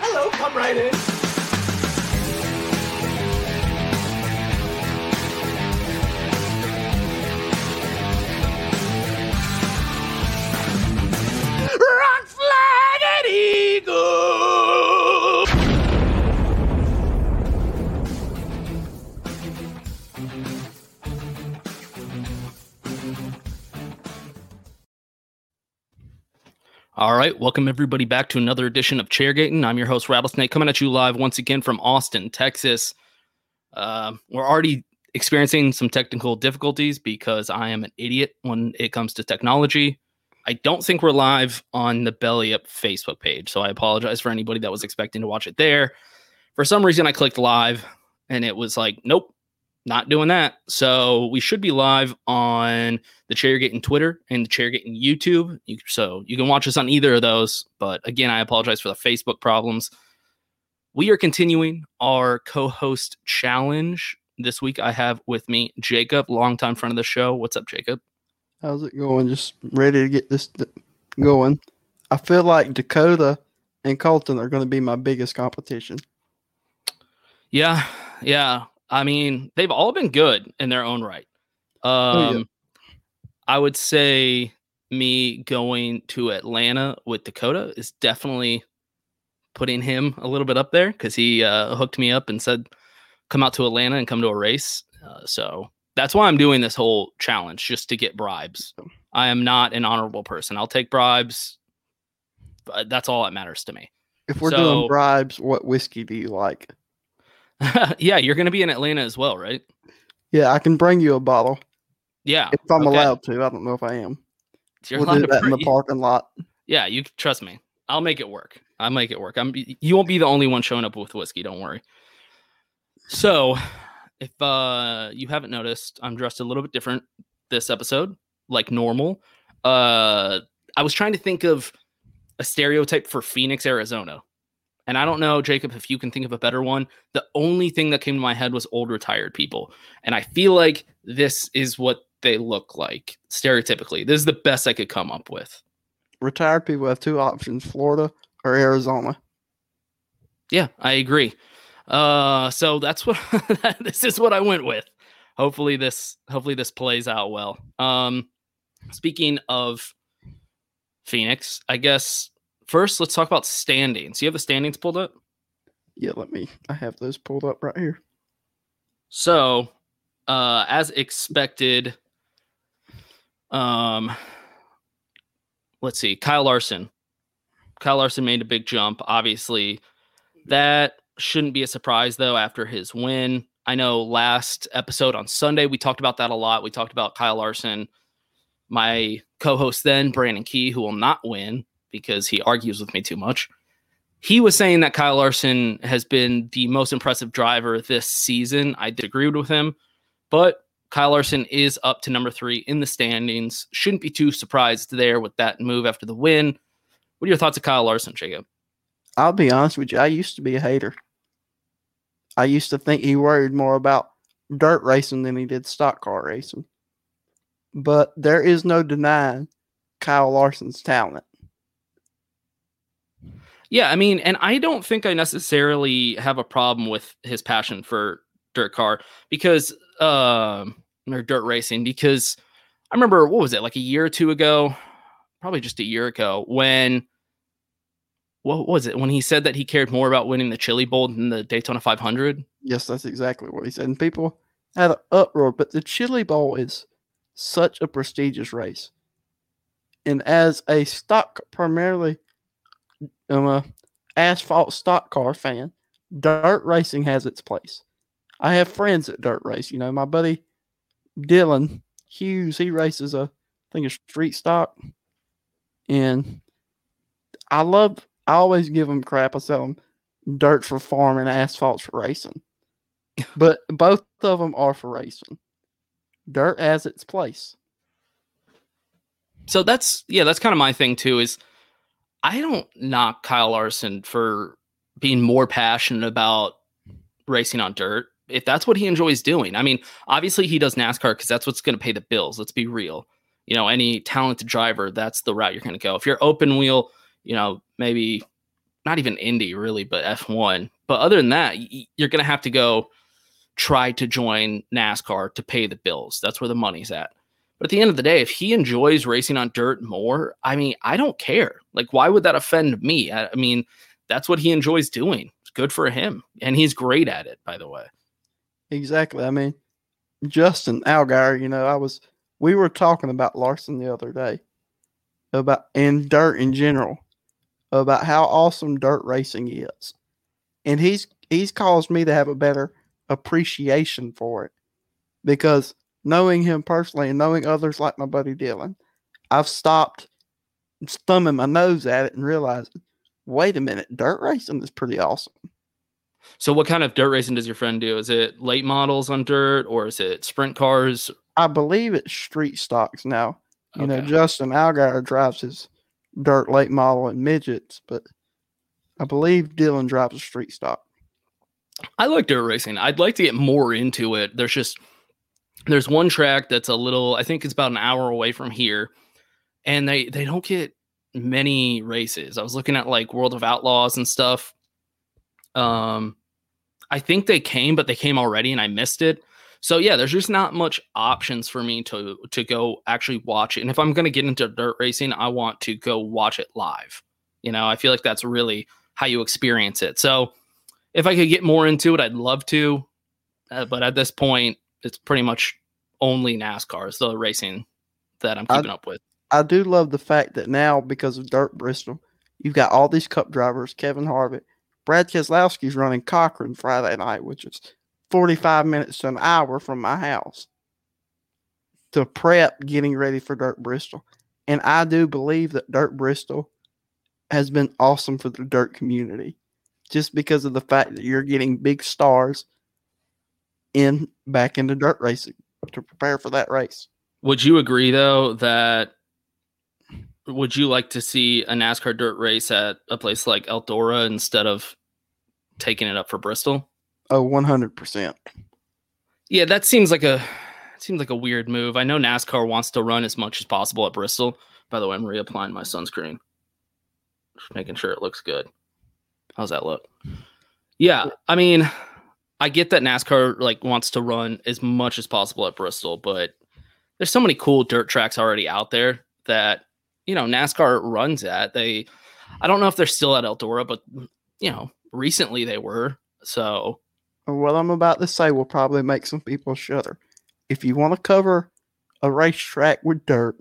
Hello, come right in. Rock flag and eagle. All right, welcome everybody back to another edition of Chairgating. I'm your host Rattlesnake, coming at you live once again from Austin, Texas. Uh, we're already experiencing some technical difficulties because I am an idiot when it comes to technology. I don't think we're live on the Belly Up Facebook page, so I apologize for anybody that was expecting to watch it there. For some reason, I clicked live and it was like, nope, not doing that. So we should be live on the Chairgating Twitter and the Chairgating YouTube. You, so you can watch us on either of those. But again, I apologize for the Facebook problems. We are continuing our co-host challenge. This week I have with me Jacob, longtime friend of the show. What's up, Jacob? How's it going? Just ready to get this going. I feel like Dakota and Colton are going to be my biggest competition. Yeah, yeah. I mean, they've all been good in their own right. Um, Oh, yeah. I would say me going to Atlanta with Dakota is definitely putting him a little bit up there because he uh, hooked me up and said, "Come out to Atlanta and come to a race." Uh, so that's why I'm doing this whole challenge just to get bribes. I am not an honorable person. I'll take bribes, that's all that matters to me. If we're So- doing bribes, what whiskey do you like? yeah, you're going to be in Atlanta as well, right? Yeah, I can bring you a bottle Yeah, if I'm okay. allowed to. I don't know if I am. You're we'll do that in the parking lot. Yeah, you trust me. I'll make it work. I'll make it work. I'm you won't be the only one showing up with whiskey, don't worry. So, if uh you haven't noticed, I'm dressed a little bit different this episode, like normal. Uh I was trying to think of a stereotype for Phoenix, Arizona. And I don't know, Jacob, if you can think of a better one. The only thing that came to my head was old retired people. And I feel like this is what they look like stereotypically. This is the best I could come up with. Retired people have two options: Florida or Arizona. Yeah, I agree. Uh, so that's what this is what I went with. Hopefully this hopefully this plays out well. Um, speaking of Phoenix, I guess first let's talk about standings. You have the standings pulled up. Yeah, let me. I have those pulled up right here. So, uh, as expected, um, let's see, Kyle Larson. Kyle Larson made a big jump. Obviously, that shouldn't be a surprise though after his win. I know last episode on Sunday we talked about that a lot. We talked about Kyle Larson, my co-host then, Brandon Key, who will not win because he argues with me too much. He was saying that Kyle Larson has been the most impressive driver this season. I disagreed with him, but Kyle Larson is up to number three in the standings. Shouldn't be too surprised there with that move after the win. What are your thoughts of Kyle Larson, Jacob? I'll be honest with you. I used to be a hater. I used to think he worried more about dirt racing than he did stock car racing. But there is no denying Kyle Larson's talent. Yeah, I mean, and I don't think I necessarily have a problem with his passion for dirt car because um or dirt racing because I remember what was it like a year or two ago, probably just a year ago when what was it when he said that he cared more about winning the Chili Bowl than the Daytona 500? Yes, that's exactly what he said. And people had an uproar, but the Chili Bowl is such a prestigious race. And as a stock, primarily um, a asphalt stock car fan, dirt racing has its place. I have friends that dirt race. You know, my buddy Dylan Hughes, he races a, I think a street stock. And I love, I always give him crap. I sell him dirt for farming, asphalt for racing. but both of them are for racing. Dirt has its place. So that's yeah, that's kind of my thing too. Is I don't knock Kyle Larson for being more passionate about racing on dirt if that's what he enjoys doing. I mean, obviously he does NASCAR because that's what's going to pay the bills. Let's be real. You know, any talented driver, that's the route you're going to go. If you're open wheel, you know, maybe not even Indy really, but F1. But other than that, you're going to have to go try to join NASCAR to pay the bills. That's where the money's at. But at the end of the day, if he enjoys racing on dirt more, I mean, I don't care. Like, why would that offend me? I, I mean, that's what he enjoys doing. It's good for him. And he's great at it, by the way. Exactly. I mean, Justin Allgaier, you know, I was, we were talking about Larson the other day about, and dirt in general, about how awesome dirt racing is. And he's, he's caused me to have a better appreciation for it because knowing him personally and knowing others like my buddy Dylan, I've stopped thumbing my nose at it and realized, wait a minute, dirt racing is pretty awesome. So, what kind of dirt racing does your friend do? Is it late models on dirt or is it sprint cars? I believe it's street stocks now. You Okay. know, Justin Allgaier drives his dirt late model and midgets, but I believe Dylan drives a street stock. I like dirt racing. I'd like to get more into it. There's just there's one track that's a little I think it's about an hour away from here and they they don't get many races. I was looking at like World of Outlaws and stuff. Um I think they came but they came already and I missed it. So yeah, there's just not much options for me to to go actually watch it. And if I'm going to get into dirt racing, I want to go watch it live. You know, I feel like that's really how you experience it. So if I could get more into it, I'd love to. Uh, but at this point, it's pretty much only NASCAR is the racing that I'm I- keeping up with. I do love the fact that now, because of Dirt Bristol, you've got all these cup drivers Kevin Harvick, Brad Keselowski's running Cochrane Friday night, which is 45 minutes to an hour from my house to prep getting ready for Dirt Bristol. And I do believe that Dirt Bristol has been awesome for the dirt community just because of the fact that you're getting big stars in back into dirt racing to prepare for that race. Would you agree though that would you like to see a NASCAR dirt race at a place like Eldora instead of taking it up for Bristol? Oh, 100%. Yeah, that seems like a seems like a weird move. I know NASCAR wants to run as much as possible at Bristol. By the way, I'm reapplying my sunscreen. Just making sure it looks good. How's that look? Yeah, I mean, I get that NASCAR like wants to run as much as possible at Bristol, but there's so many cool dirt tracks already out there that you know NASCAR runs at. They I don't know if they're still at Eldora, but you know, recently they were. So what I'm about to say will probably make some people shudder. If you want to cover a racetrack with dirt,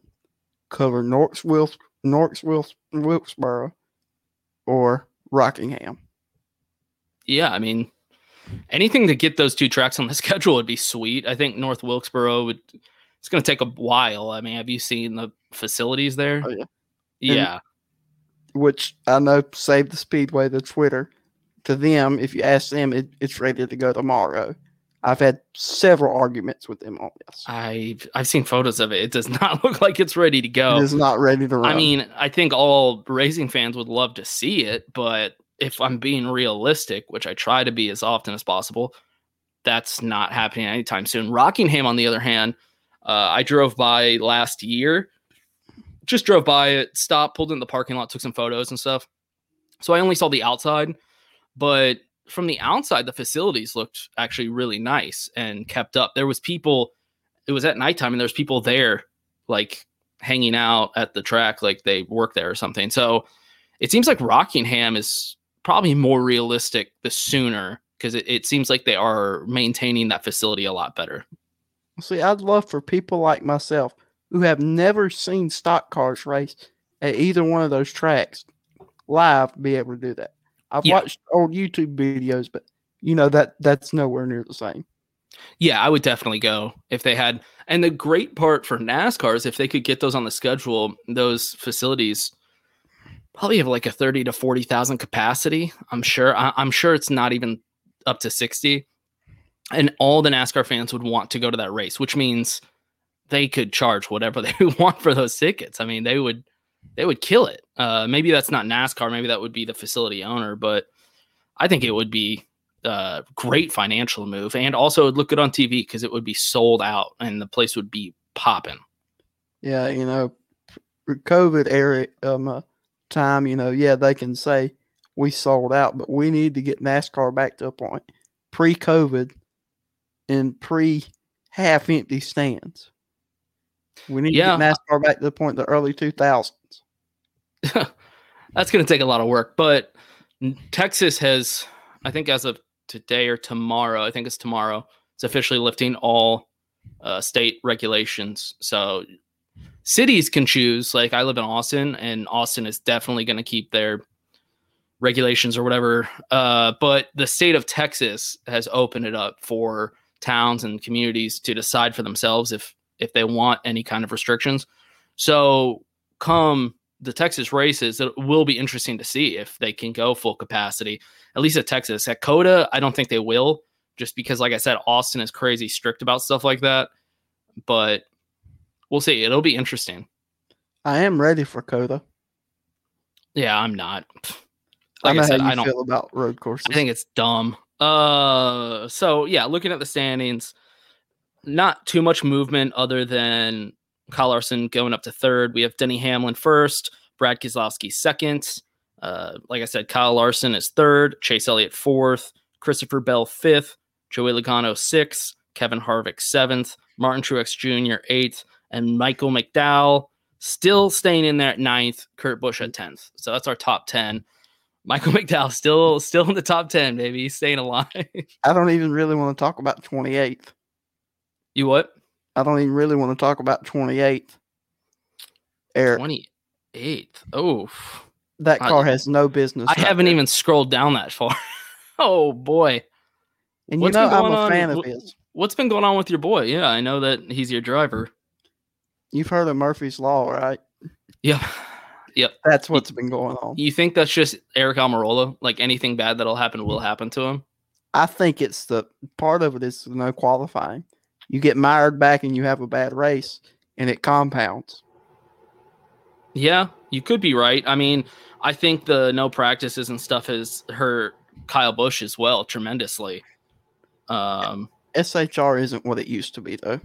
cover Norks, Wilkes, Norks, Wilkes, Wilkesboro or Rockingham. Yeah, I mean, anything to get those two tracks on the schedule would be sweet. I think North Wilkesboro would. It's going to take a while. I mean, have you seen the facilities there? Oh, yeah. Yeah. Which I know Save the Speedway, the Twitter, to them, if you ask them, it, it's ready to go tomorrow. I've had several arguments with them on this. I've I've seen photos of it. It does not look like it's ready to go. It is not ready to run. I mean, I think all racing fans would love to see it, but if I'm being realistic, which I try to be as often as possible, that's not happening anytime soon. Rockingham, on the other hand, uh, I drove by last year, just drove by it, stopped, pulled in the parking lot, took some photos and stuff. So I only saw the outside, but from the outside, the facilities looked actually really nice and kept up. There was people, it was at nighttime, and there was people there, like hanging out at the track, like they work there or something. So it seems like Rockingham is probably more realistic the sooner because it, it seems like they are maintaining that facility a lot better. See, I'd love for people like myself who have never seen stock cars race at either one of those tracks live to be able to do that. I've Yeah. watched old YouTube videos, but you know that that's nowhere near the same. Yeah, I would definitely go if they had. And the great part for NASCAR is if they could get those on the schedule, those facilities probably have like a 30 to 40,000 capacity. I'm sure. I, I'm sure it's not even up to 60. And all the NASCAR fans would want to go to that race, which means they could charge whatever they want for those tickets. I mean, they would they would kill it. Uh, maybe that's not NASCAR. Maybe that would be the facility owner, but I think it would be a great financial move, and also it'd look good on TV because it would be sold out and the place would be popping. Yeah, you know, COVID era um, uh, time, you know, yeah, they can say we sold out, but we need to get NASCAR back to a point pre-COVID and pre half empty stands. We need Yeah. to get NASCAR back to the point of the early 2000s. That's going to take a lot of work, but Texas has, I think, as of today or tomorrow, I think it's tomorrow, it's officially lifting all uh, state regulations. So cities can choose. Like I live in Austin, and Austin is definitely going to keep their regulations or whatever. Uh, but the state of Texas has opened it up for towns and communities to decide for themselves if if they want any kind of restrictions. So come the Texas races, it will be interesting to see if they can go full capacity. At least at Texas. At COTA, I don't think they will, just because, like I said, Austin is crazy strict about stuff like that. But we'll see. It'll be interesting. I am ready for COTA. Yeah, I'm not. I Like know I said, how you I don't. feel about road courses. I think it's dumb. Uh, so yeah, looking at the standings, not too much movement other than Kyle Larson going up to third. We have Denny Hamlin first, Brad Keselowski second. Uh, like I said, Kyle Larson is third, Chase Elliott fourth, Christopher Bell fifth, Joey Logano sixth, Kevin Harvick seventh, Martin Truex Jr. eighth, and Michael McDowell still staying in there at ninth, Kurt Busch at tenth. So that's our top ten. Michael McDowell still still in the top ten, baby. He's staying alive. I don't even really want to talk about 28th. you what? I don't even really want to talk about 28th. Eric, Twenty eighth. Oh, that I- car has no business. I haven't there. even scrolled down that far. oh boy, And what's you know I'm a on? fan of his. what's been going on with your boy? Yeah, I know that he's your driver. You've heard of Murphy's Law, right? Yep. Yep. That's what's been going on. You think that's just Eric Almirola? Like anything bad that'll happen will happen to him? I think it's the part of it is no qualifying. You get mired back and you have a bad race, and it compounds. Yeah, you could be right. I mean, I think the no practices and stuff has hurt Kyle Busch as well tremendously. Um, SHR isn't what it used to be, though.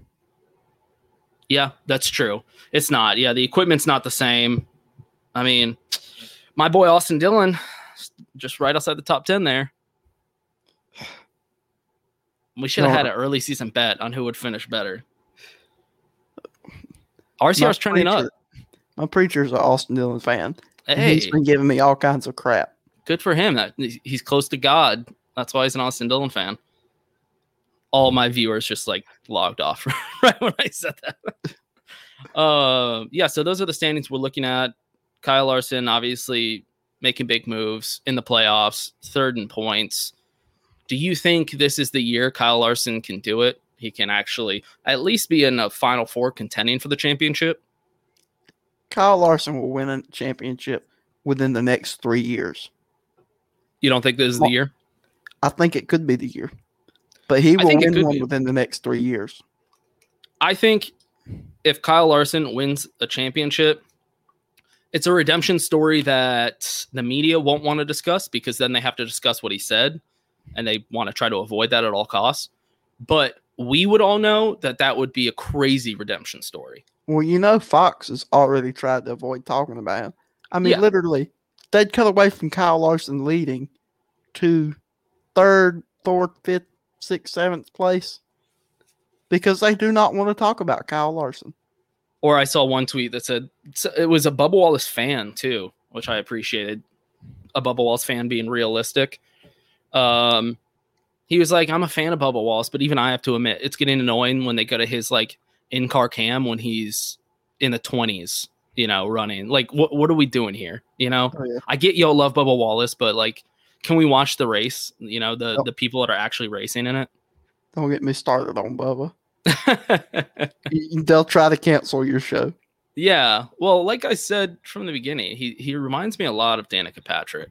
Yeah, that's true. It's not. Yeah, the equipment's not the same. I mean, my boy Austin Dillon, just right outside the top 10 there. We should have No. had an early season bet on who would finish better. RCR's trending up. My preacher's an Austin Dillon fan. Hey, He's been giving me all kinds of crap. good for him. That he's close to God. That's why he's an Austin Dillon fan. All my viewers just like logged off right when I said that. uh, yeah, so those are the standings we're looking at. Kyle Larson obviously making big moves in the playoffs, third in points. Do you think this is the year Kyle Larson can do it? He can actually at least be in a Final Four contending for the championship. Kyle Larson will win a championship within the next three years. You don't think this is the year? I think it could be the year. But he will win one be. within the next three years. I think if Kyle Larson wins a championship, it's a redemption story that the media won't want to discuss because then they have to discuss what he said and they want to try to avoid that at all costs. But we would all know that that would be a crazy redemption story. Well, you know, Fox has already tried to avoid talking about him. I mean, Yeah. literally, they'd cut away from Kyle Larson leading to third, fourth, fifth, sixth, seventh place because they do not want to talk about Kyle Larson. Or I saw one tweet that said it was a Bubba Wallace fan too, which I appreciated. A Bubba Wallace fan being realistic. Um, he was like, "I'm a fan of Bubba Wallace, but even I have to admit, it's getting annoying when they go to his like in-car cam when he's in the 20s, you know, running. Like, what what are we doing here? You know, Oh, yeah. I get y'all love Bubba Wallace, but like, can we watch the race? You know, the Nope. the people that are actually racing in it. Don't get me started on Bubba. They'll try to cancel your show. Yeah. Well, like I said from the beginning, he he reminds me a lot of Danica Patrick.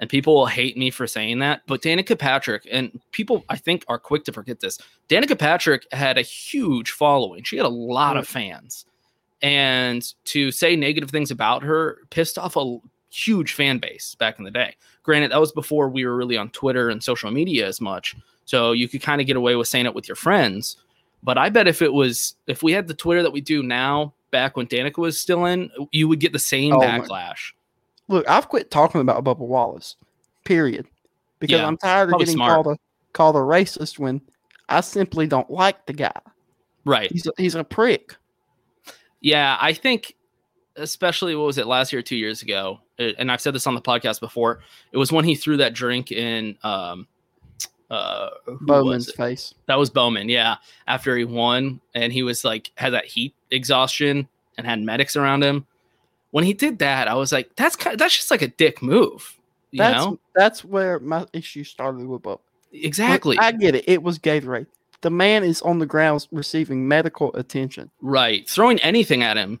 And people will hate me for saying that, but Danica Patrick and people I think are quick to forget this. Danica Patrick had a huge following. She had a lot of fans. And to say negative things about her pissed off a huge fan base back in the day. Granted, that was before we were really on Twitter and social media as much. So you could kind of get away with saying it with your friends. But I bet if it was if we had the Twitter that we do now, back when Danica was still in, you would get the same Oh my- backlash. Look, I've quit talking about Bubba Wallace, period, because Yeah, I'm tired of getting smart. called a called a racist when I simply don't like the guy. Right. He's a, he's a prick. Yeah, I think especially what was it last year, two years ago, and I've said this on the podcast before. It was when he threw that drink in um uh Bowman's face. That was Bowman, yeah. After he won and he was like had that heat exhaustion and had medics around him. When he did that, I was like, that's kind that's just like a dick move. You That's know? that's where my issue started with. Look, Exactly. I get it. It was Gatorade. The man is on the ground receiving medical attention. right. Throwing anything at him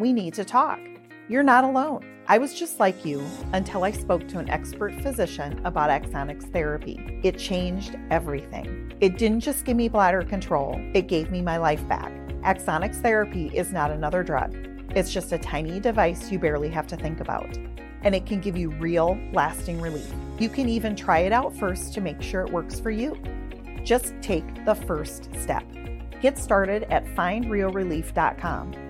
we need to talk. You're not alone. I was just like you until I spoke to an expert physician about Axonics therapy. It changed everything. It didn't just give me bladder control, it gave me my life back. Axonics therapy is not another drug. It's just a tiny device you barely have to think about. And it can give you real, lasting relief. You can even try it out first to make sure it works for you. Just take the first step. Get started at findrealrelief.com.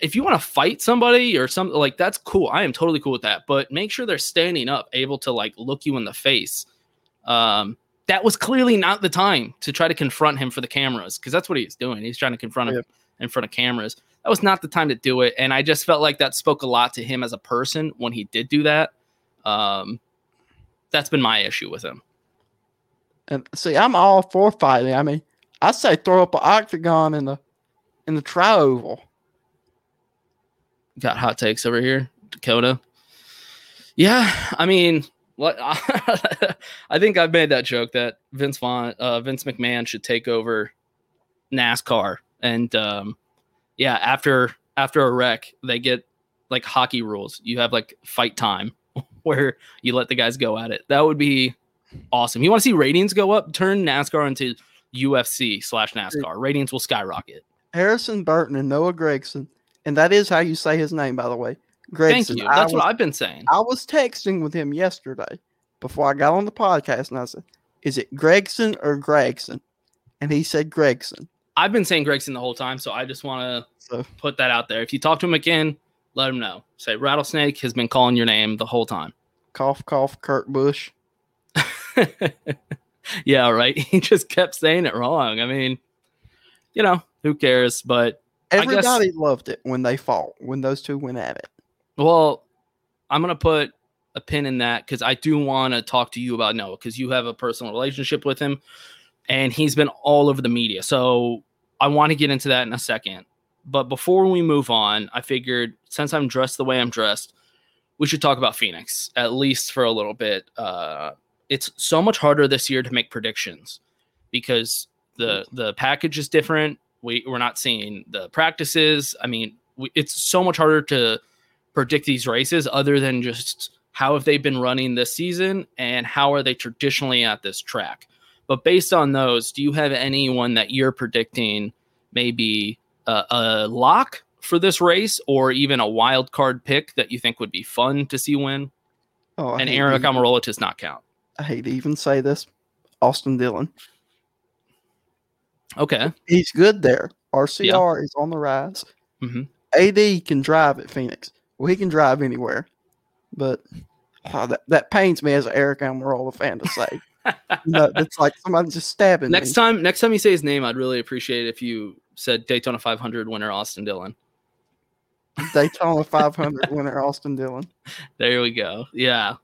if you want to fight somebody or something like that's cool. I am totally cool with that. But make sure they're standing up, able to like look you in the face. Um, that was clearly not the time to try to confront him for the cameras because that's what he's doing. He's trying to confront him in front of cameras. That was not the time to do it. And I just felt like that spoke a lot to him as a person when he did do that. Um, that's been my issue with him. And see, I'm all for fighting. I mean, I say throw up an octagon in the in the tri oval. Got hot takes over here, Dakota. Yeah, I mean, what I think I've made that joke that Vince Vaughn, uh, Vince McMahon should take over NASCAR, and um, yeah, after after a wreck, they get like hockey rules. You have like fight time where you let the guys go at it. That would be awesome. You want to see ratings go up? Turn NASCAR into UFC slash NASCAR. Ratings will skyrocket. Harrison Burton and Noah Gragson, and that is how you say his name, by the way. Gregson. Thank you. That's was- what I've been saying. I was texting with him yesterday before I got on the podcast, and I said, Is it Gregson or Gregson? And he said Gregson. I've been saying Gregson the whole time, so I just want to put that out there. If you talk to him again, let him know. Say Rattlesnake has been calling your name the whole time. Cough, cough, Kurt Busch. yeah, right. He just kept saying it wrong. I mean, you know, who cares? But Everybody guess, loved it when they fought, when those two went at it. Well, I'm gonna put a pin in that because I do want to talk to you about Noah because you have a personal relationship with him, and he's been all over the media. So I want to get into that in a second. But before we move on, I figured since I'm dressed the way I'm dressed, we should talk about Phoenix at least for a little bit. Uh, it's so much harder this year to make predictions because the the package is different. We we're not seeing the practices. I mean, we, it's so much harder to predict these races other than just how have they been running this season and how are they traditionally at this track. But based on those, do you have anyone that you're predicting maybe a, a lock for this race or even a wild card pick that you think would be fun to see win? Oh, I and hate Eric to even- Almirola does not count. I hate to even say this. Austin Dillon. Okay. He's good there. RCR is on the rise. Mhm. AD can drive at Phoenix. Well, he can drive anywhere. But oh, that, that pains me as an Eric Almirola fan to say. know, it's like somebody just stabbing Next me. time, next time you say his name, I'd really appreciate it if you said Daytona 500 winner Austin Dillon. Daytona 500 winner Austin Dillon. There we go. Yeah.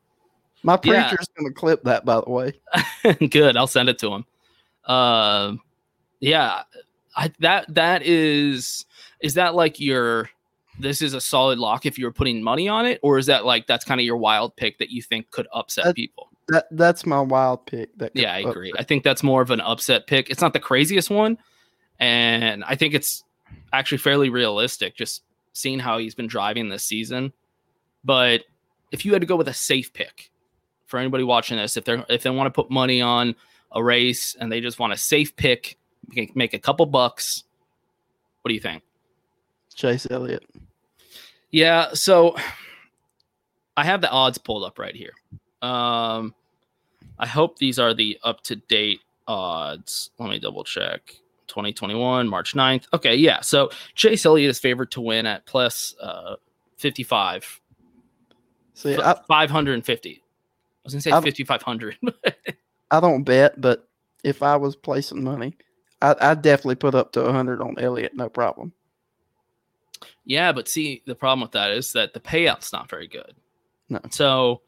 My Yeah. preacher's going to clip that, by the way. Good. I'll send it to him. Um, yeah, I, that that is is that like your this is a solid lock if you're putting money on it, or is that like that's kind of your wild pick that you think could upset That- people? That That's my wild pick. That could Yeah, I agree. I think that's more of an upset pick. It's not the craziest one, and I think it's actually fairly realistic. Just seeing how he's been driving this season, but if you had to go with a safe pick for anybody watching this, if they're if they want to put money on a race and they just want a safe pick, make- make a couple bucks, what do you think? Chase Elliott. Yeah, so I have the odds pulled up right here. Um, I hope these are the up to date odds. Let me double check. 2021, March 9th. Okay, yeah. So Chase Elliott is favored to win at plus uh, 55. See, F- I, 550. I was going to say I'm- 5,500. I don't bet, but if I was placing money, I, I'd definitely put up to 100 on Elliott, no problem. Yeah, but see, the problem with that is that the payout's not very good. No. So,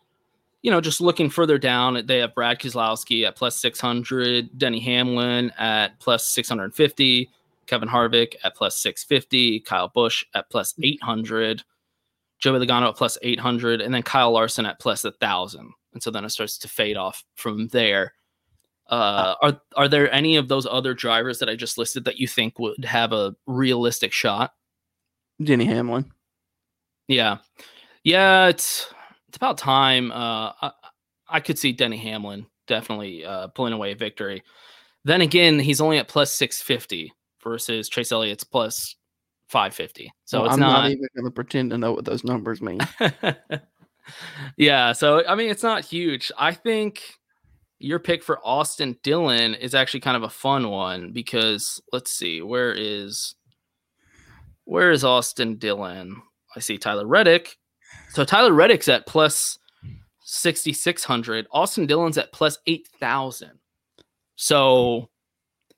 you know, just looking further down, they have Brad Keselowski at plus 600, Denny Hamlin at plus 650, Kevin Harvick at plus 650, Kyle Busch at plus 800, Joey Logano at plus 800, and then Kyle Larson at plus 1,000. And so then it starts to fade off from there. Uh, are are there any of those other drivers that I just listed that you think would have a realistic shot? Denny Hamlin. Yeah, yeah, it's it's about time. Uh, I, I could see Denny Hamlin definitely uh, pulling away a victory. Then again, he's only at plus six fifty versus Chase Elliott's plus five fifty. So Well, it's I'm not. not even going to pretend to know what those numbers mean. yeah, so I mean, it's not huge. I think your pick for Austin Dillon is actually kind of a fun one because let's see, where is where is Austin Dillon? I see Tyler Reddick. So Tyler Reddick's at plus 6600. Austin Dillon's at plus 8000. So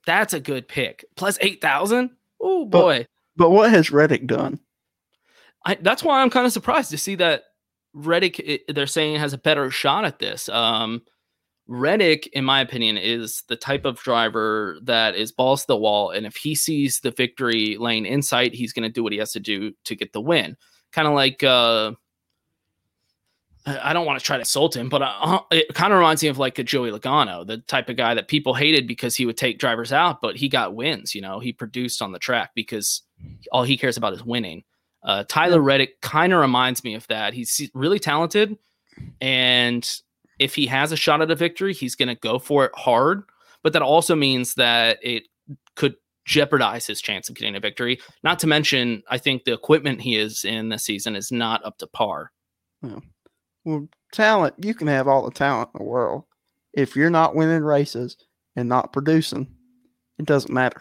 that's a good pick. Plus 8000? Oh boy. but what has Reddick done? I, that's why I'm kind of surprised to see that Reddick they're saying has a better shot at this. Um, Reddick, in my opinion, is the type of driver that is balls to the wall, and if he sees the victory lane in sight, he's going to do what he has to do to get the win. Kind of like uh, I I don't want to try to insult him, but uh, it kind of reminds me of like a Joey Logano, the type of guy that people hated because he would take drivers out, but he got wins. You know, he produced on the track because all he cares about is winning. Uh, Tyler Reddick kind of reminds me of that. He's really talented, and if he has a shot at a victory, he's going to go for it hard. But that also means that it could jeopardize his chance of getting a victory. Not to mention, I think the equipment he is in this season is not up to par. Well, talent, you can have all the talent in the world. if you're not winning races and not producing, it doesn't matter.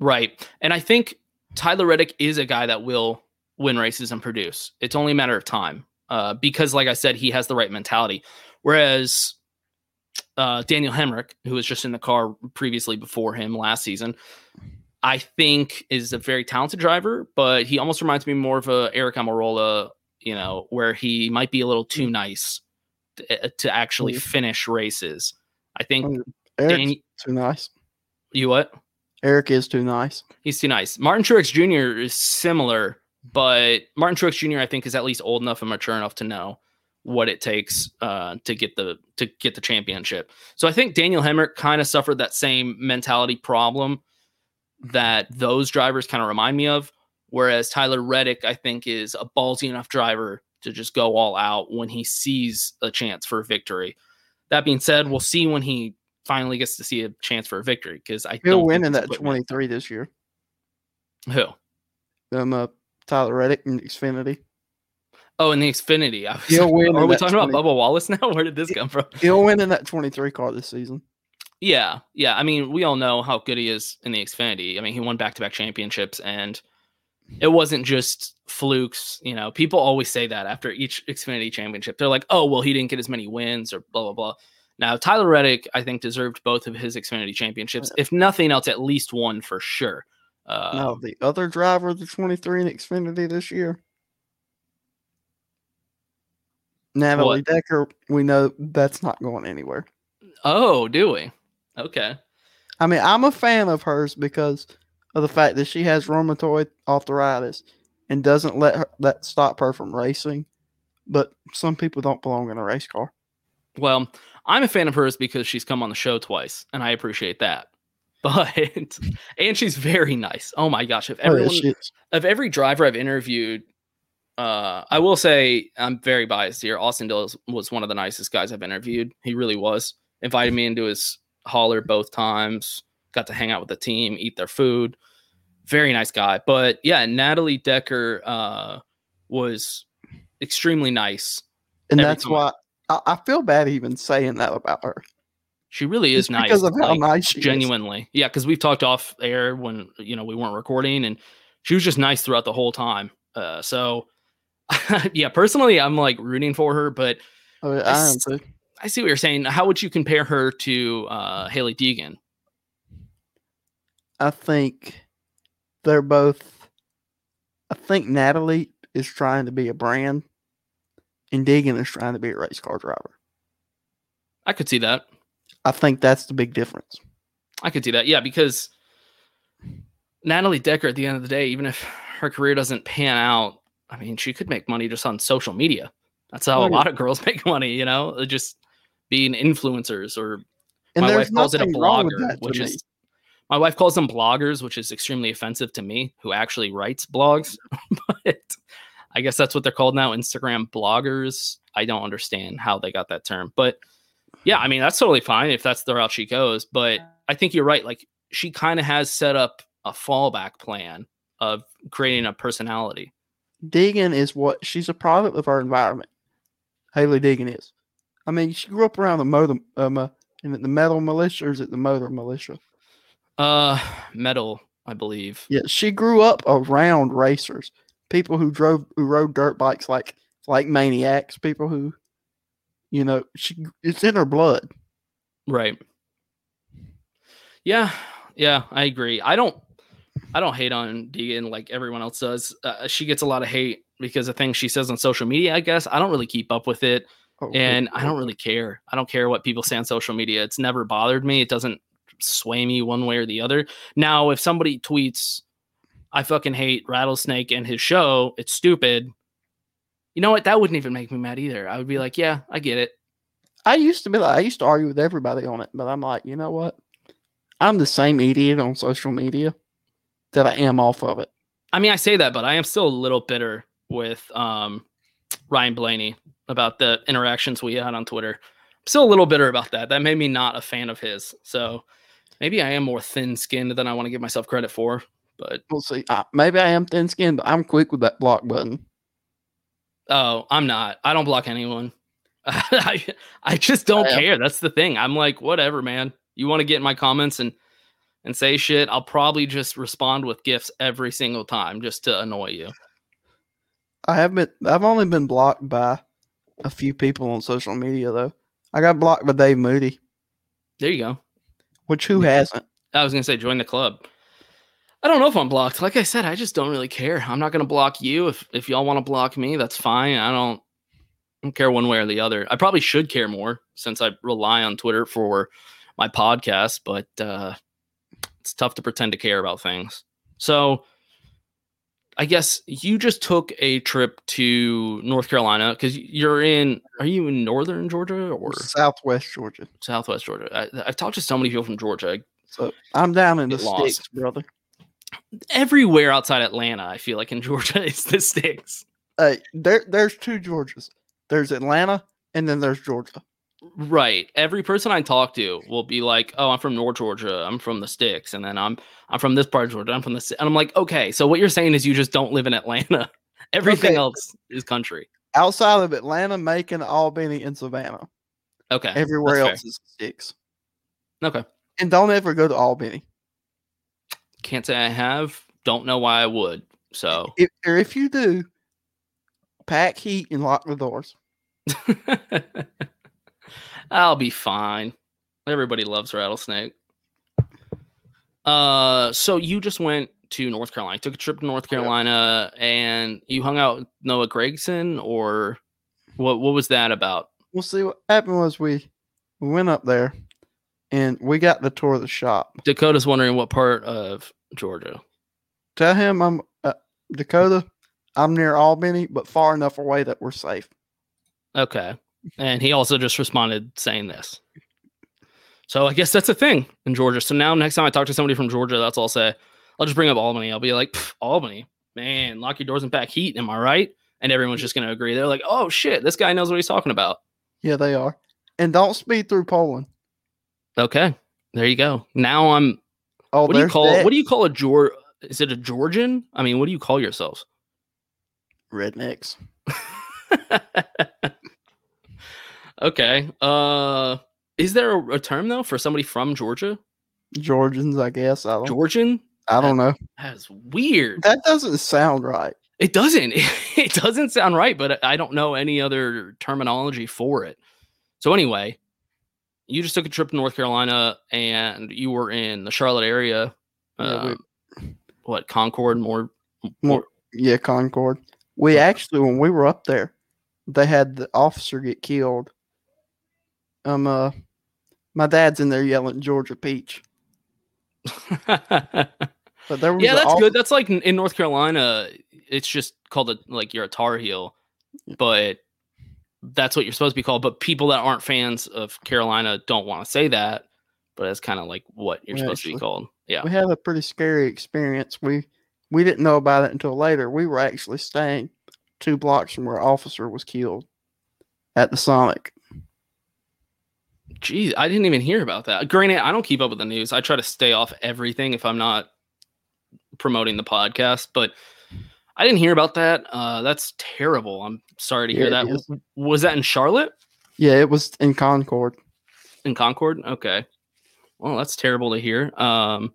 Right. And I think Tyler Reddick is a guy that will win races and produce. It's only a matter of time. Uh, because, like I said, he has the right mentality. Whereas uh, Daniel Hemric, who was just in the car previously before him last season, I think is a very talented driver, but he almost reminds me more of a Eric Almirola, you know, where he might be a little too nice to, to actually Mm. finish races. I think Eric's Dan- too nice. you what? Eric is too nice. He's too nice. Martin Truex Jr. is similar, but Martin Truex Jr. I think is at least old enough and mature enough to know what it takes uh, to get the to get the championship. So I think Daniel Hemric kind of suffered that same mentality problem that those drivers kind of remind me of. Whereas Tyler Reddick, I think, is a ballsy enough driver to just go all out when he sees a chance for a victory. That being said, we'll see when he finally gets to see a chance for a victory because I He'll win in that 23 this year. Who? Um, uh, Tyler Reddick in Xfinity. Oh, in the Xfinity. I was, He'll win Are we talking about 20 Bubba Wallace now? Where did this come from? He'll win in that 23 car this season. Yeah, yeah. I mean, we all know how good he is in the Xfinity. I mean, he won back-to-back championships, and it wasn't just flukes. You know, people always say that after each Xfinity championship. They're like, "Oh, well, he didn't get as many wins," or blah blah blah. Now, Tyler Reddick, I think, deserved both of his Xfinity championships. If nothing else, at least one for sure. Uh, now, the other driver the 23 in Xfinity this year, Natalie What? Decker, we know that's not going anywhere. Oh, do we? Okay. I mean, I'm a fan of hers because of the fact that she has rheumatoid arthritis and doesn't let her that stop her from racing. But some people don't belong in a race car. Well, I'm a fan of hers because she's come on the show twice, and I appreciate that. But and she's very nice. Oh my gosh! If Oh, yeah, everyone she is. of every driver I've interviewed, uh, I will say I'm very biased here. Austin Dills was one of the nicest guys I've interviewed. He really was. Invited me into his hauler both times. Got to hang out with the team, eat their food. Very nice guy. But yeah, Natalie Decker uh, was extremely nice. And that's time why I, I feel bad even saying that about her. She really is nice because of how like, nice she is. genuinely. Yeah, because we've talked off air when you know we weren't recording, and she was just nice throughout the whole time. Uh, so yeah, personally, I'm like rooting for her, but Oh, I I am. I see what you're saying. How would you compare her to uh, Hailie Deegan? I think they're both. I think Natalie is trying to be a brand, and Deegan is trying to be a race car driver. I could see that. I think that's the big difference. I could see that. Yeah, because Natalie Decker, at the end of the day, even if her career doesn't pan out, I mean, she could make money just on social media. That's how Oh, a lot of girls make money, you know, just being influencers or And my wife calls it a nothing wrong with blogger, which me. is my wife calls them bloggers, which is extremely offensive to me, who actually writes blogs. but I guess that's what they're called now, Instagram bloggers. I don't understand how they got that term, but yeah, I mean that's totally fine if that's the route she goes. But I think you're right. Like she kind of has set up a fallback plan of creating a personality. Deegan is what she's a product of her environment. Hailie Deegan is. I mean, she grew up around the motor, um, uh, in the Metal Mulisha, or is it the motor militia? Uh, metal, I believe. Yeah, she grew up around racers, people who drove, who rode dirt bikes like like maniacs, people who, you know, she it's in her blood. Right. Yeah, yeah, I agree. I don't, I don't hate on Deegan like everyone else does. Uh, she gets a lot of hate because of things she says on social media. I guess I don't really keep up with it, Oh, and I don't really care. I don't care what people say on social media. It's never bothered me. It doesn't sway me one way or the other. Now, if somebody tweets, "I fucking hate Rattlesnake and his show," it's stupid. You know what? That wouldn't even make me mad either. I would be like, "Yeah, I get it." I used to be like, I used to argue with everybody on it, but I'm like, you know what? I'm the same idiot on social media that I am off of it. I mean, I say that, but I am still a little bitter with um, Ryan Blaney about the interactions we had on Twitter. I'm still a little bitter about that. That made me not a fan of his. So maybe I am more thin skinned than I want to give myself credit for. But We'll see. Uh, maybe I am thin skinned, but I'm quick with that block button. oh, I'm not. I don't block anyone. I, I just don't I care. That's the thing. I'm like, whatever, man. You want to get in my comments and and say shit, I'll probably just respond with gifts every single time just to annoy you. I have been. I've only been blocked by a few people on social media though. I got blocked by Dave Moody, There you go. which who hasn't? I was gonna say join the club. I don't know if I'm blocked. Like I said, I just don't really care. I'm not gonna block you. If if y'all want to block me, that's fine. I don't, I don't care one way or the other. I probably should care more since I rely on Twitter for my podcast, but uh it's tough to pretend to care about things. So I guess you just took a trip to North Carolina because you're in. Are you in northern Georgia or Southwest Georgia. southwest Georgia? I, I've talked to so many people from Georgia. So I'm down in the lost. sticks, brother. everywhere outside Atlanta, I feel like in Georgia, it's the sticks. Hey, there there's two Georgias. There's Atlanta and then there's Georgia. Right. Every person I talk to will be like, "Oh, I'm from North Georgia. I'm from the sticks, and then I'm I'm from this part of Georgia. I'm from this." And I'm like, "Okay, so what you're saying is you just don't live in Atlanta. Everything Okay. else is country." Outside of Atlanta, Macon, Albany, and Savannah. Okay. Everywhere else is sticks. Okay. And don't ever go to Albany. Can't say I have. Don't know why I would. So If or if you do, pack heat and lock the doors. I'll be fine. Everybody loves rattlesnake. Uh, so you just went to North Carolina, took a trip to North Carolina, and you hung out with Noah Gragson, or what? What was that about? Well, see what happened was we we went up there and we got the tour of the shop. Dakota's wondering what part of Georgia. Tell him I'm uh, Dakota. I'm near Albany, but far enough away that we're safe. Okay, and he also just responded saying this. So I guess that's a thing in Georgia. So now next time I talk to somebody from Georgia, that's all I'll say. I'll just bring up Albany. I'll be like, Albany, man, lock your doors and pack heat. Am I right? And everyone's just gonna agree. They're like, oh shit, this guy knows what he's talking about. Yeah, they are. And don't speed through Poland. Okay, there you go. Now I'm. Oh, what do you call? that. What do you call a Geor? Is it a Georgian? I mean, what do you call yourselves? Rednecks. Okay. Uh, is there a, a term though for somebody from Georgia? Georgians, I guess. I don't. Georgian? I don't know. That's weird. That doesn't sound right. It doesn't. It doesn't sound right, but I don't know any other terminology for it. So anyway, you just took a trip to North Carolina and you were in the Charlotte area. Yeah, we- um, what Concord? More. More, yeah, Concord. We actually, when we were up there, they had the officer get killed. Um, uh, my dad's in there yelling Georgia Peach. But there was yeah, that's good. That's like in North Carolina, it's just called a like you're a Tar Heel, but that's what you're supposed to be called. But people that aren't fans of Carolina don't want to say that, but it's kind of like what you're supposed to be called. Yeah. We had a pretty scary experience. We we didn't know about it until later. We were actually staying two blocks from where officer was killed at the Sonic. Geez, I didn't even hear about that. Granted, I don't keep up with the news. I try to stay off everything if I'm not promoting the podcast, but I didn't hear about that. Uh, that's terrible. I'm sorry to hear Yeah, that. it is. Was that in Charlotte? Yeah, it was in Concord. In Concord? Okay. Well, that's terrible to hear. Um,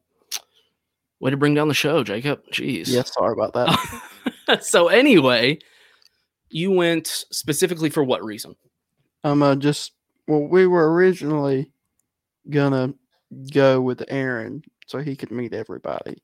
way to bring down the show, Jacob. Jeez. Yeah, sorry about that. so anyway, you went specifically for what reason? Um, uh, just well, we were originally gonna go with Aaron so he could meet everybody.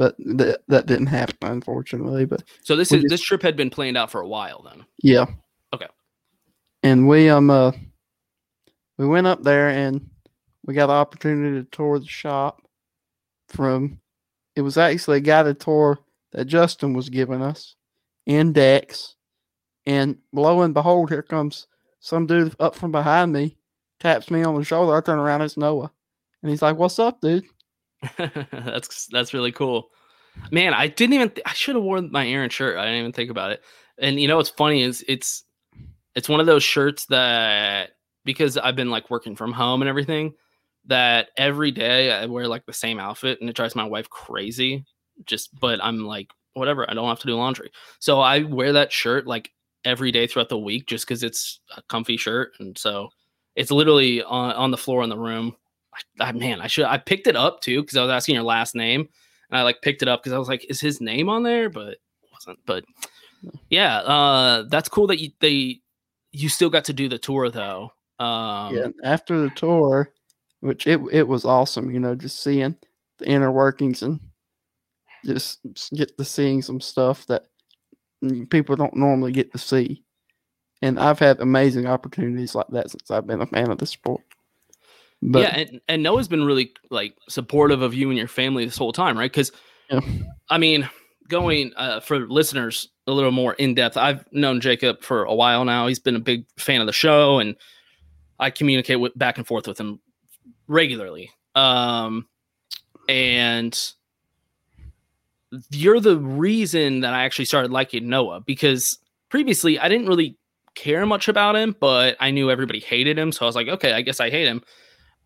But th- that didn't happen, unfortunately. But So this is just- this trip had been planned out for a while then. yeah. Okay. And we um uh we went up there and we got the opportunity to tour the shop from it was actually a guided tour that Justin was giving us in Dex. And lo and behold, here comes some dude up from behind me, taps me on the shoulder. I turn around, it's Noah. And he's like, What's up, dude? that's that's really cool. Man, I didn't even th- I should have worn my Aaron shirt. I didn't even think about it. And you know what's funny is it's it's one of those shirts that because I've been like working from home and everything that every day I wear like the same outfit and it drives my wife crazy. Just but I'm like whatever, I don't have to do laundry. So I wear that shirt like every day throughout the week just cuz it's a comfy shirt and so it's literally on, on the floor in the room. I, man, I should I picked it up too because I was asking your last name, and I like picked it up because I was like, is his name on there? But wasn't. But yeah, uh, that's cool that you they you still got to do the tour though. Um, yeah, after the tour, which it it was awesome, you know, just seeing the inner workings and just get to seeing some stuff that people don't normally get to see. And I've had amazing opportunities like that since I've been a fan of the sport. But yeah, and, and Noah's been really like supportive of you and your family this whole time, right? Because I mean, going uh, for listeners a little more in depth, I've known Jacob for a while now. He's been a big fan of the show, and I communicate with back and forth with him regularly. Um, and you're the reason that I actually started liking Noah because previously I didn't really care much about him, but I knew everybody hated him, so I was like, okay, I guess I hate him.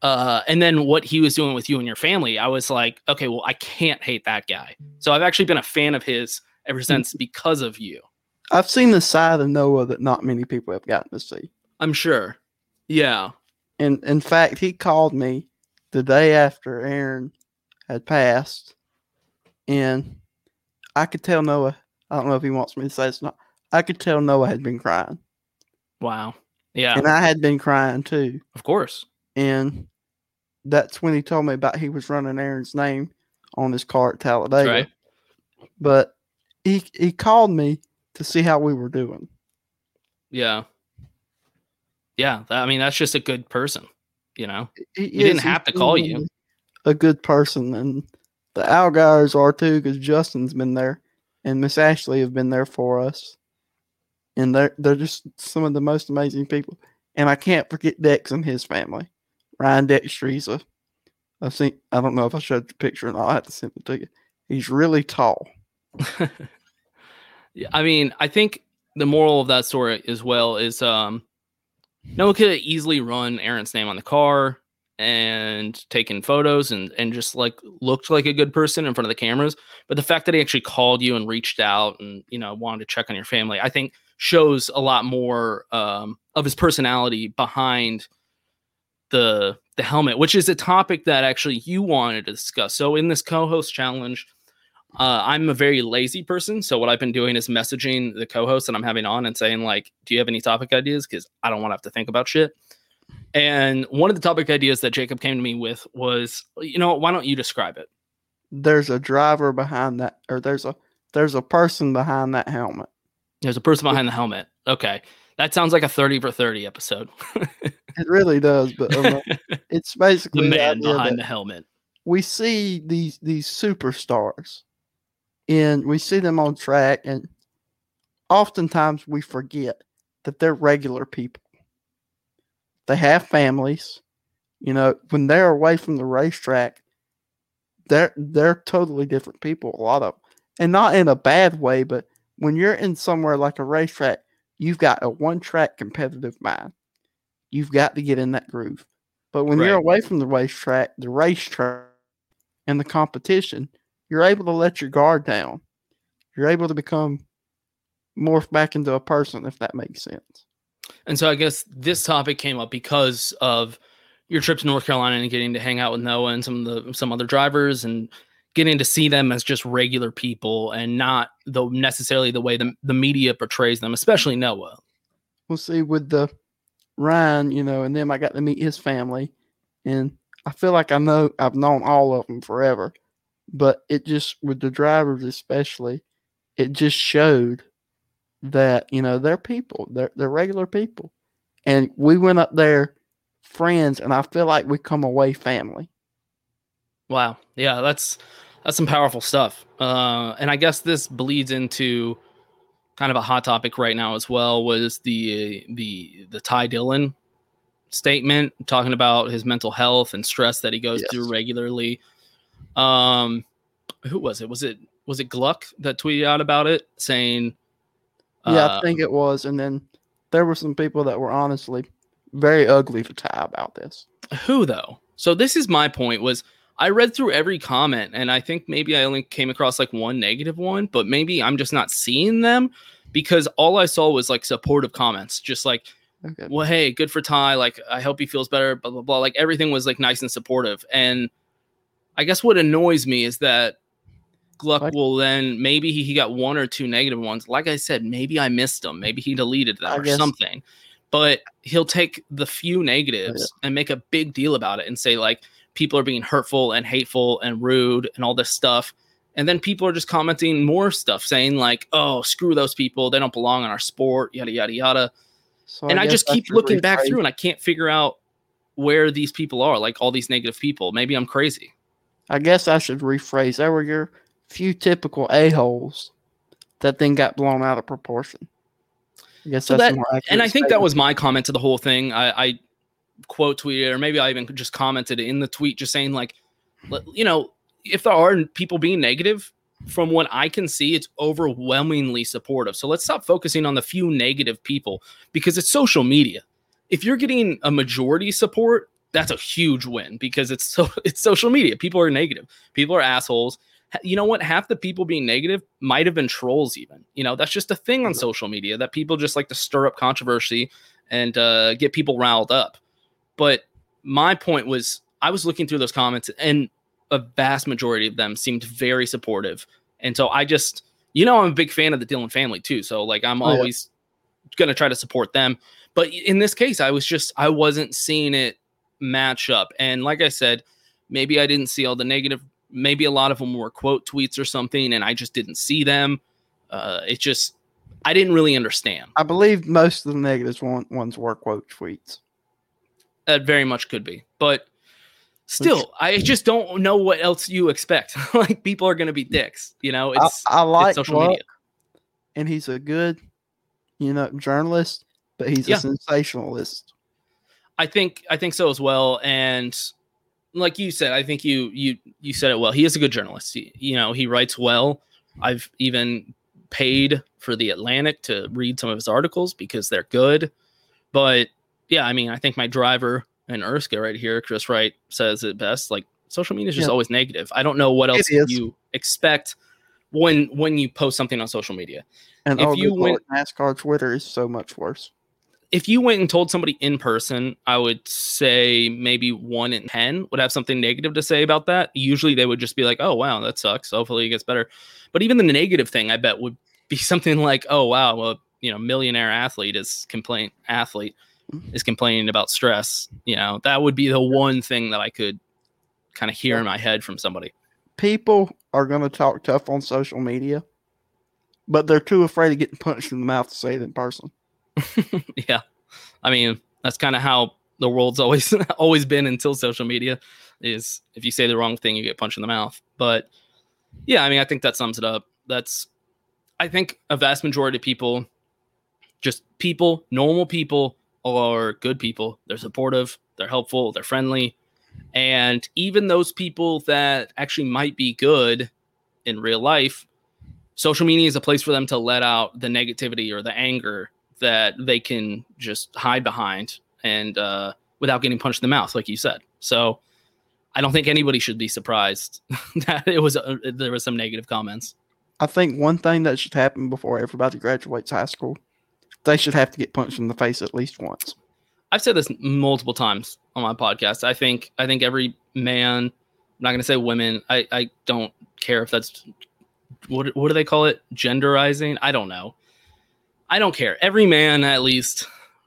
Uh, and then what he was doing with you and your family, I was like, okay, well, I can't hate that guy. So I've actually been a fan of his ever since because of you. I've seen the side of Noah that not many people have gotten to see. I'm sure. Yeah. And in fact, he called me the day after Aaron had passed, and I could tell Noah. I don't know if he wants me to say it's not. I could tell Noah had been crying, Wow. Yeah. and I had been crying too. of course. And that's when he told me about he was running Aaron's name on his car at Talladega. right. But he he called me to see how we were doing. Yeah. Yeah. I mean, that's just a good person, you know? He He didn't have to call you. A good person, and the Allgaiers are too, because Justin's been there, and Miss Ashley have been there for us, and they're they're just some of the most amazing people. And I can't forget Dex and his family. Ryan Dextree's I think. I don't know if I showed the picture, and I'll have to send it to you. He's really tall. Yeah, I mean, I think the moral of that story as well is um Noah could have easily run Aaron's name on the car and taken photos and and just like looked like a good person in front of the cameras. But the fact that he actually called you and reached out and you know wanted to check on your family, I think shows a lot more um of his personality behind the the helmet, which is a topic that actually you wanted to discuss. So in this co-host challenge, uh, I'm a very lazy person, so what I've been doing is messaging the co-host that I'm having on and saying like, "Do you have any topic ideas?" Because I don't want to have to think about shit. And one of the topic ideas that Jacob came to me with was, you know, why don't you describe it? There's a driver behind that, or there's a there's a person behind that helmet. There's a person behind the helmet. Okay, that sounds like a thirty for thirty episode. It really does, but um, it's basically the man idea behind the helmet. we see these these superstars, and we see them on track, and oftentimes we forget that they're regular people. They have families. You know, when they're away from the racetrack, they're they're totally different people. A lot of, 'em. and not in a bad way, but when you're in somewhere like a racetrack, you've got a one track competitive mind. You've got to get in that groove. But when you're away from the racetrack, the racetrack, and the competition, you're able to let your guard down. You're able to become morph back into a person, if that makes sense. And so I guess this topic came up because of your trip to North Carolina and getting to hang out with Noah and some of the some other drivers and getting to see them as just regular people and not the necessarily the way the, the media portrays them, especially Noah. We'll see with the Ryan, you know, and then I got to meet his family, and I feel like I know I've known all of them forever, but it just with the drivers especially, it just showed that you know they're people, they're they're regular people, and we went up there friends, and I feel like we come away family. Wow, yeah, that's that's some powerful stuff, uh, and I guess this bleeds into kind of a hot topic right now as well was the the the Ty Dillon statement talking about his mental health and stress that he goes yes. through regularly. Um, who was it? Was it was it Gluck that tweeted out about it saying? Yeah, uh, I think it was. And then there were some people that were honestly very ugly to Ty about this. Who though? So this is my point. Was I read through every comment and I think maybe I only came across like one negative one, but maybe I'm just not seeing them because all I saw was like supportive comments, just like, okay. well, hey, good for Ty. Like, I hope he feels better, blah, blah, blah. Like, everything was like nice and supportive. And I guess what annoys me is that Gluck like, will then maybe he, he got one or two negative ones. Like I said, maybe I missed them. Maybe he deleted them I or guess. something. But he'll take the few oh, negatives yeah. and make a big deal about it and say, like, people are being hurtful and hateful and rude and all this stuff. And then people are just commenting more stuff saying, like, oh, screw those people. They don't belong in our sport, yada, yada, yada. So and I, I just keep looking back through and I can't figure out where these people are, like all these negative people. Maybe I'm crazy. I guess I should rephrase. There were your few typical a-holes that then got blown out of proportion. I guess so that, and I think that was my comment to the whole thing. I, I quote tweeted, or maybe I even just commented in the tweet, just saying like, you know, if there are people being negative, from what I can see, it's overwhelmingly supportive. So let's stop focusing on the few negative people because it's social media. If you're getting a majority support, that's a huge win because it's so it's social media. People are negative. People are assholes. You know what? Half the people being negative might have been trolls. Even you know that's just a thing on social media that people just like to stir up controversy and uh, get people riled up. But my point was, I was looking through those comments and a vast majority of them seemed very supportive. And so I just, you know, I'm a big fan of the Dillon family too. So like I'm oh, always yeah. going to try to support them. But in this case, I was just, I wasn't seeing it match up. And like I said, maybe I didn't see all the negative, maybe a lot of them were quote tweets or something, and I just didn't see them. Uh, it just, I didn't really understand. I believe most of the negatives ones were quote tweets. That very much could be. But Still, I just don't know what else you expect. like people are going to be mm. dicks, you know. It's I, I like social media, and he's a good, you know, journalist, but he's yeah. a sensationalist. I think I think so as well, and like you said, I think you you you said it well. He is a good journalist. He, you know, he writes well. I've even paid for the Athletic to read some of his articles because they're good. But yeah, I mean, I think my driver and Erska right here, Chris Wright says it best. Like social media is just yeah. always negative. I don't know what else you expect when when you post something on social media. And if oh, you went NASCAR Twitter is so much worse. If you went and told somebody in person, I would say maybe one in ten would have something negative to say about that. Usually they would just be like, "Oh wow, that sucks. Hopefully it gets better." But even the negative thing, I bet would be something like, "Oh wow, well, you know, millionaire athlete is complaint athlete." Is complaining about stress, you know, that would be the one thing that I could kind of hear in my head from somebody. People are going to talk tough on social media, but they're too afraid of getting punched in the mouth to say it in person. yeah. I mean, that's kind of how the world's always always been until social media is if you say the wrong thing you get punched in the mouth. But yeah, I mean, I think that sums it up. That's I think a vast majority of people just people, normal people are good people. They're supportive, they're helpful, they're friendly. And even those people that actually might be good in real life, social media is a place for them to let out the negativity or the anger that they can just hide behind and uh, without getting punched in the mouth, like you said. So I don't think anybody should be surprised that it was uh, there was some negative comments. I think one thing that should happen before everybody graduates high school they should have to get punched in the face at least once. I've said this multiple times on my podcast. I think I think every man I'm not gonna say women. I I don't care if that's what what do they call it? Genderizing? I don't know. I don't care. Every man at least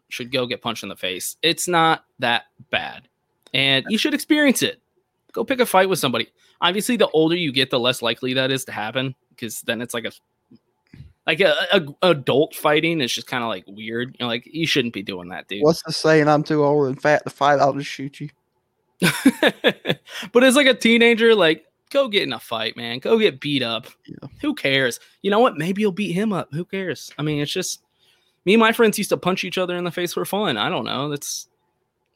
should go get punched in the face. It's not that bad. And you should experience it. Go pick a fight with somebody. Obviously, the older you get, the less likely that is to happen because then it's like a like a, a adult fighting is just kind of like weird. You know, like you shouldn't be doing that, dude. What's the saying? I'm too old and fat to fight. I'll just shoot you. but as like a teenager, like go get in a fight, man. Go get beat up. Yeah. Who cares? You know what? Maybe you'll beat him up. Who cares? I mean, it's just me and my friends used to punch each other in the face for fun. I don't know. That's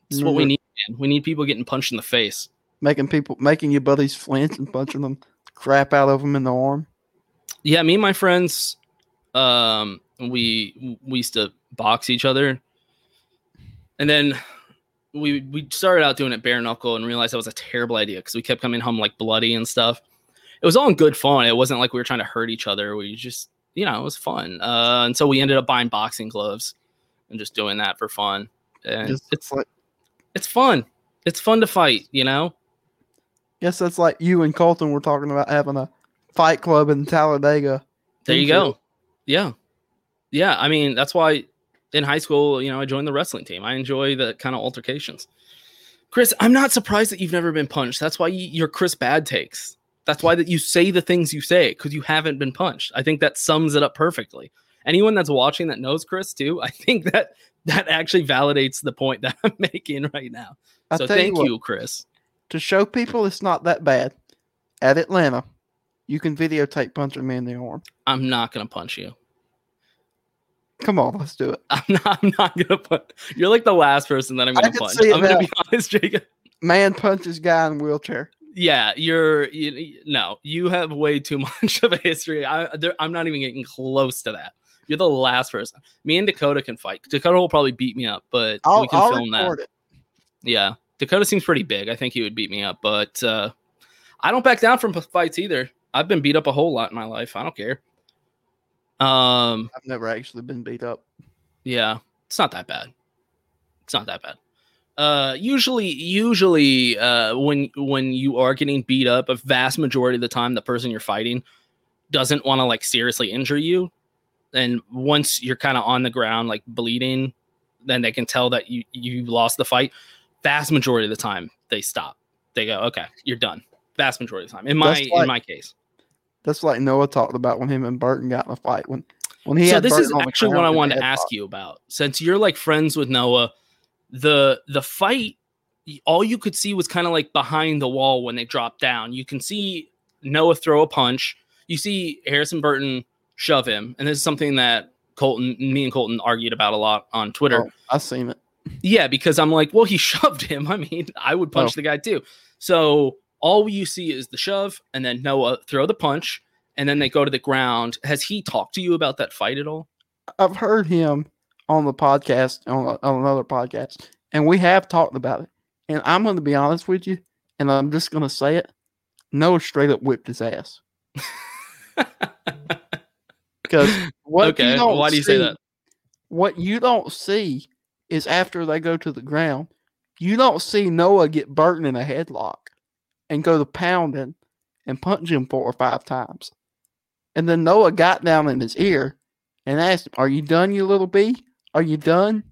that's what we Mhm. need. Man. We need people getting punched in the face. Making people, making your buddies flinch and punching them crap out of them in the arm. Yeah, me and my friends, um, we we used to box each other, and then we we started out doing it bare knuckle and realized that was a terrible idea because we kept coming home like bloody and stuff. It was all in good fun. It wasn't like we were trying to hurt each other. We just, you know, it was fun. Uh, and so we ended up buying boxing gloves and just doing that for fun. And Just it's like, it's fun. It's fun to fight. You know. guess that's like you and Colton were talking about having a fight club in Talladega. There you go. Yeah. Yeah. I mean, that's why in high school, you know, I joined the wrestling team. I enjoy the kind of altercations. Chris, I'm not surprised that you've never been punched. That's why you, you're Chris Bad Takes. That's why that you say the things you say because you haven't been punched. I think that sums it up perfectly. Anyone that's watching that knows Chris too, I think that that actually validates the point that I'm making right now. I So tell you thank what. you, Chris. To show people it's not that bad, at Atlanta, you can videotape punching me in the arm. I'm not gonna punch you. Come on, let's do it. I'm not. I'm not gonna put. You're like the last person that I'm gonna punch. I'm gonna be honest, Jacob. Man punches guy in wheelchair. Yeah, you're. You, no, you have way too much of a history. I, there, I'm not even getting close to that. You're the last person. Me and Dakota can fight. Dakota will probably beat me up, but I'll, we can I'll film that. it. Yeah, Dakota seems pretty big. I think he would beat me up, but uh, I don't back down from fights either. I've been beat up a whole lot in my life. I don't care. Um, I've never actually been beat up. yeah, it's not that bad. It's not that bad. Uh, usually, usually, uh, when when you are getting beat up, a vast majority of the time, the person you're fighting doesn't want to like seriously injure you, and once you're kind of on the ground, like bleeding, then they can tell that you you lost the fight. Vast majority of the time, they stop. They go, okay, you're done. Vast majority of the time, in my like- in my case. That's like Noah talked about when him and Burton got in a fight. When when he so had this Burton is actually what I wanted to ask fought. you about. Since you're like friends with Noah, the the fight, all you could see was kind of like behind the wall when they dropped down. You can see Noah throw a punch. You see Harrison Burton shove him, and this is something that Colton, me and Colton argued about a lot on Twitter. Oh, I seen it. Yeah, because I'm like, well, he shoved him. I mean, I would oh. punch Oh. the guy too. So all you see is the shove, and then Noah throw the punch, and then they go to the ground. Has he talked to you about that fight at all? I've heard him on the podcast on, on another podcast, and we have talked about it. And I'm going to be honest with you, and I'm just going to say it. Noah straight up whipped his ass. Because what Okay, you don't why do you say see- that? What you don't see is after they go to the ground, you don't see Noah get Burton in a headlock and go to pounding and punch him four or five times. And then Noah got down in his ear and asked him, Are you done, you little bee? Are you done?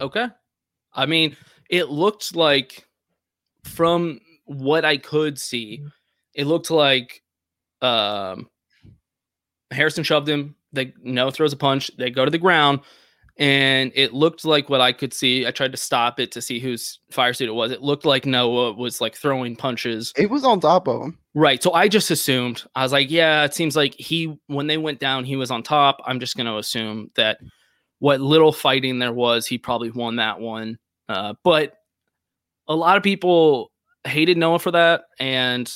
Okay. I mean, it looked like from what I could see, it looked like um Harrison shoved him. They Noah throws a punch. They go to the ground, and it looked like what I could see. I tried to stop it to see whose fire suit it was. It looked like Noah was like throwing punches. It was on top of him. Right. So I just assumed. I was like, yeah, it seems like he when they went down, he was on top. I'm just going to assume that what little fighting there was, he probably won that one. Uh, but a lot of people hated Noah for that, and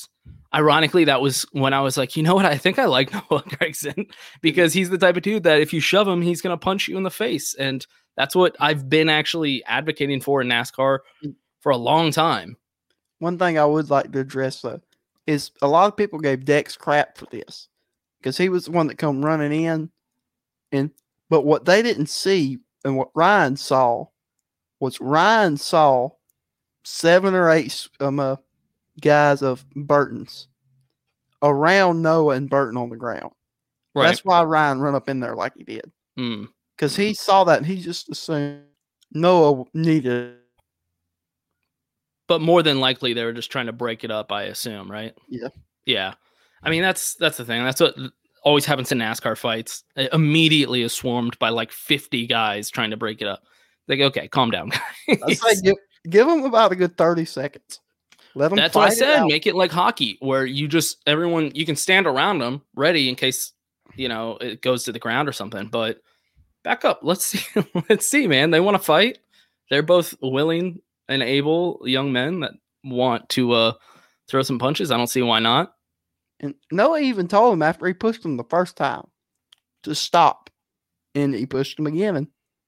ironically, that was when I was like, you know what? I think I like Noah Gragson because he's the type of dude that if you shove him, he's going to punch you in the face, and that's what I've been actually advocating for in NASCAR for a long time. One thing I would like to address though is a lot of people gave Dex crap for this because he was the one that come running in, and but what they didn't see and what Ryan saw was Ryan saw seven or eight um, uh, guys of Burton's around Noah and Burton on the ground. Right. That's why Ryan run up in there like he did. Mm. Because he saw that and he just assumed Noah needed But more than likely, they were just trying to break it up. I assume, right? Yeah. Yeah. I mean, that's that's the thing. That's what always happens in NASCAR fights. It immediately is swarmed by like fifty guys trying to break it up. Like, okay, calm down, guys. Say give, give him about a good 30 seconds. Let them That's what I said. Make it like hockey, where you just everyone you can stand around them, ready in case you know it goes to the ground or something. But back up. Let's see. Let's see, man. They want to fight. They're both willing and able young men that want to uh throw some punches. I don't see why not. And Noah even told him after he pushed him the first time to stop. And he pushed him again. And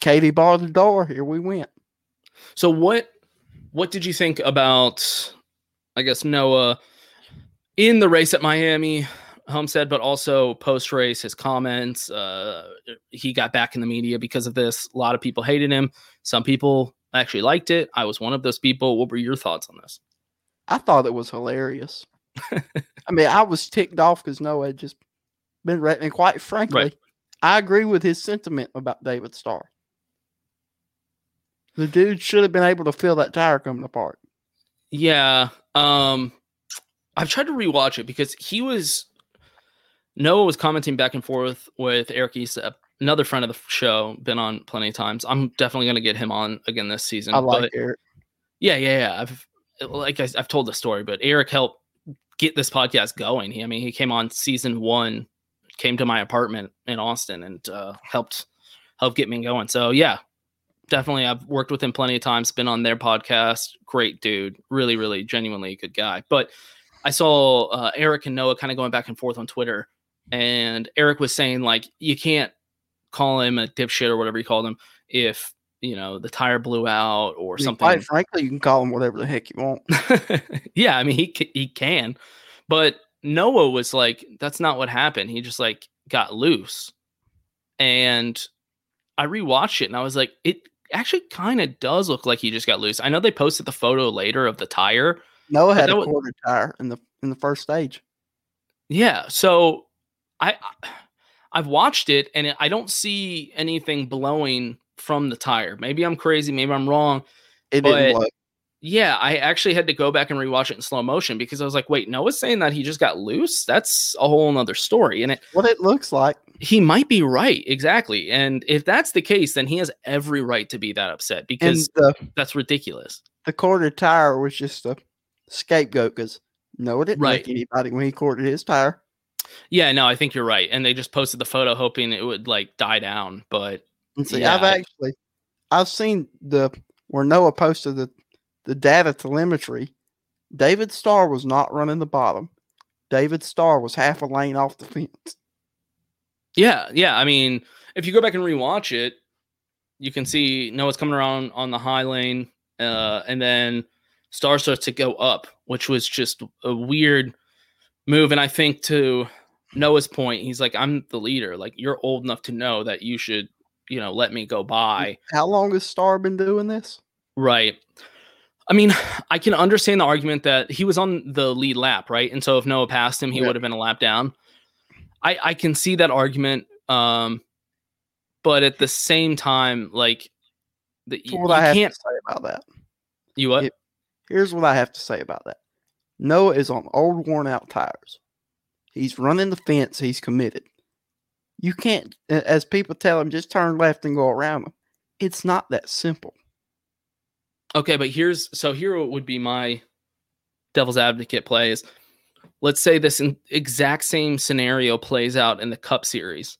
Katie barred the door. Here we went. So what what did you think about I guess Noah in the race at Miami Homestead, but also post race, his comments. Uh, he got back in the media because of this. A lot of people hated him. Some people actually liked it. I was one of those people. What were your thoughts on this? I thought it was hilarious. I mean, I was ticked off because Noah had just been right. And quite frankly, Right. I agree with his sentiment about David Starr. The dude should have been able to feel that tire coming apart. Yeah. Um I've tried to rewatch it because he was Noah was commenting back and forth with Eric Issa, another friend of the show, been on plenty of times. I'm definitely gonna get him on again this season. I like but- Eric. Yeah, yeah, yeah. I've like I, I've told the story, but Eric helped get this podcast going. He, I mean, he came on season one, came to my apartment in Austin, and uh, helped help get me going. So yeah, definitely. I've worked with him plenty of times. Been on their podcast. Great dude. Really, really, genuinely good guy. But I saw uh, Eric and Noah kind of going back and forth on Twitter, and Eric was saying like you can't call him a dipshit or whatever you called him if you know the tire blew out or I mean, something. Quite frankly, you can call him whatever the heck you want. yeah, I mean he he can, but Noah was like, that's not what happened. He just like got loose, and I rewatched it and I was like, it actually kind of does look like he just got loose. I know they posted the photo later of the tire. Noah had a wa- quarter tire in the in the first stage. Yeah, so I I've watched it and I don't see anything blowing from the tire. Maybe I'm crazy, maybe I'm wrong. It didn't blow. Yeah, I actually had to go back and rewatch it in slow motion because I was like, wait, Noah's saying that he just got loose. That's a whole nother story. And it What it looks like. he might be right, exactly. And if that's the case, then he has every right to be that upset because the that's ridiculous. the quarter tire was just a scapegoat because Noah didn't Right. make anybody when he quartered his tire. Yeah, no, I think you're right. And they just posted the photo hoping it would like die down, but see, yeah, I've actually I've seen the where Noah posted the the data telemetry. David Starr was not running the bottom. David Starr was half a lane off the fence. Yeah, yeah. I mean, if you go back and rewatch it, you can see Noah's coming around on the high lane, uh, and then Starr starts to go up, which was just a weird move. And I think to Noah's point, he's like, "I'm the leader. Like, you're old enough to know that you should, you know, let me go by." How long has Starr been doing this? Right. I mean, I can understand the argument that he was on the lead lap, right? And so if Noah passed him, he Yeah. would have been a lap down. I I can see that argument. Um, but at the same time, like the, you, What I have can't. to say about that. You what? Here's what I have to say about that. Noah is on old worn out tires. He's running the fence. He's committed. You can't, as people tell him, just turn left and go around him. It's not that simple. Okay, but here's so here would be my devil's advocate play is let's say this exact same scenario plays out in the Cup Series,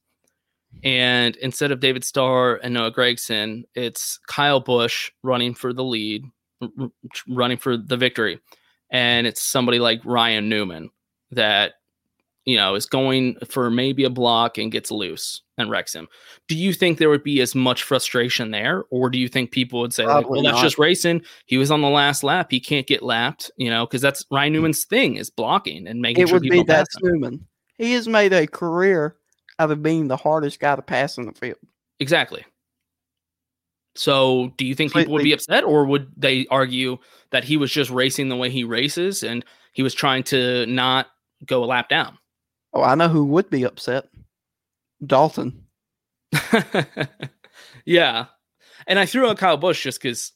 and instead of David Starr and Noah Gragson, it's Kyle Busch running for the lead, running for the victory, and it's somebody like Ryan Newman that you know is going for maybe a block and gets loose and wrecks him. Do you think there would be as much frustration there, or do you think people would say, like, "Well, that's just racing. He was on the last lap. He can't get lapped," you know, because that's Ryan mm. Newman's thing is blocking and making It sure would people be that's. Newman. He has made a career out of being the hardest guy to pass in the field. Exactly. So, do you think people would be upset, or would they argue that he was just racing the way he races and he was trying to not go a lap down? Oh, I know who would be upset. Dalton. Yeah, and I threw out Kyle Busch just because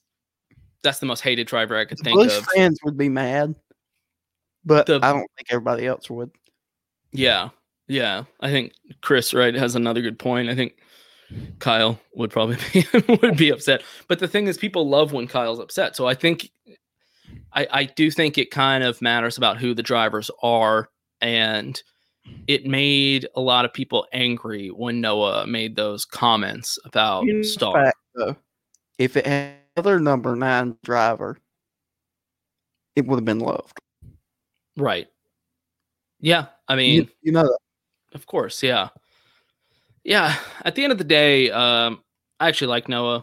that's the most hated driver I could think Busch of. fans would be mad, but The- I don't think everybody else would. Yeah, yeah. I think Chris Wright has another good point. I think Kyle would probably be would be upset. But the thing is, people love when Kyle's upset. So I think I I do think it kind of matters about who the drivers are, and it made a lot of people angry when Noah made those comments about In Starr. fact, though, if it had another number nine driver, it would have been loved. Right. Yeah. I You, mean, you know that. Of course, yeah. Yeah, at the end of the day, um, I actually like Noah.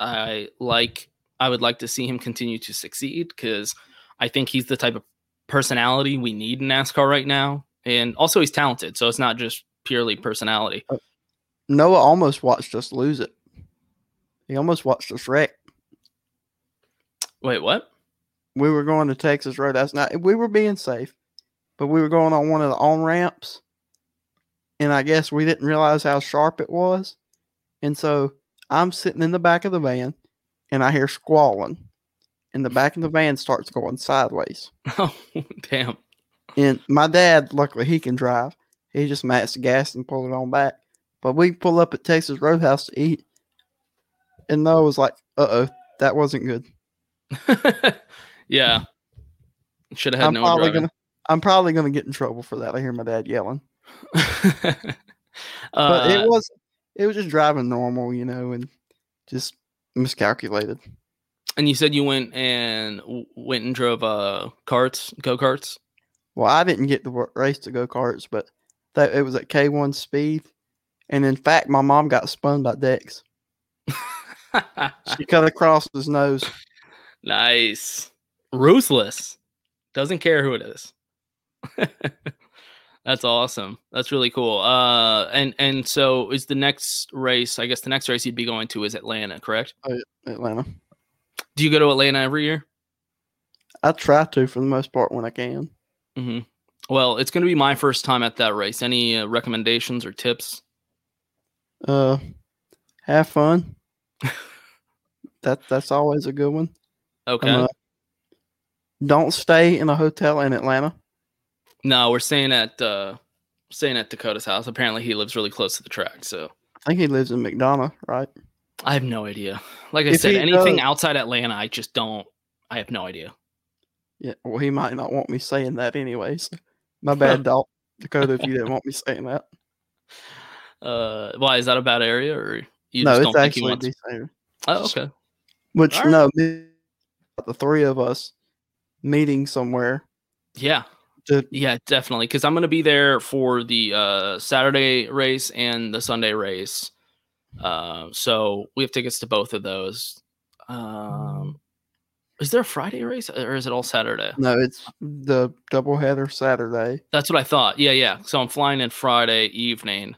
I like I would like to see him continue to succeed because I think he's the type of personality we need in NASCAR right now. And also he's talented, so it's not just purely mm. personality. Uh, Noah almost watched us lose it. He almost watched us wreck. Wait, what? We were going to Texas Road Roadhouse. Now we were being safe, but we were going on one of the on ramps, and I guess we didn't realize how sharp it was. And so I'm sitting in the back of the van, and I hear squalling, and the back of the van starts going sideways. Oh, damn. And my dad, luckily, he can drive. He just matched the gas and pulled it on back. But we pull up at Texas Roadhouse to eat, and I was like, "Uh oh, that wasn't good." Yeah. Should have had I'm Noah probably driving. gonna, I'm probably gonna get in trouble for that. I hear my dad yelling, but Uh, it was, it was just driving normal, you know, and just miscalculated. and you said you went and went and drove uh carts, go karts. Well, I didn't get the race to go karts, but that it was at K1 speed, and in fact, my mom got spun by Dex. she cut across his nose. Nice. Ruthless. Doesn't care who it is. That's awesome. That's really cool. Uh and and so is the next race, I guess the next race you'd be going to is Atlanta, correct? Oh, yeah, Atlanta. Do you go to Atlanta every year? I try to for the most part when I can. Hmm Well, it's going to be my first time at that race. Any uh, recommendations or tips? Uh, have fun. that that's always a good one. Okay. Um, uh, don't stay in a hotel in Atlanta. no, we're staying at uh staying at Dakota's house. Apparently he lives really close to the track, so I think he lives in McDonough, right? I have no idea. Like I If said, anything does- outside Atlanta, I just don't I have no idea. Yeah. Well, he might not want me saying that anyways. My bad, Dal- Dakota. If you didn't want me saying that, Uh why is that a bad area or you no, just it's don't think he actually wants decent. area. Oh, okay. Which right. no, me- the three of us meeting somewhere. Yeah. To, Yeah, definitely. Because I'm going to be there for the uh, Saturday race and the Sunday race. Uh, so we have tickets to both of those. Um, is there a Friday race or is it all Saturday? no, it's the doubleheader Saturday. That's what I thought. Yeah, yeah. So I'm flying in Friday evening,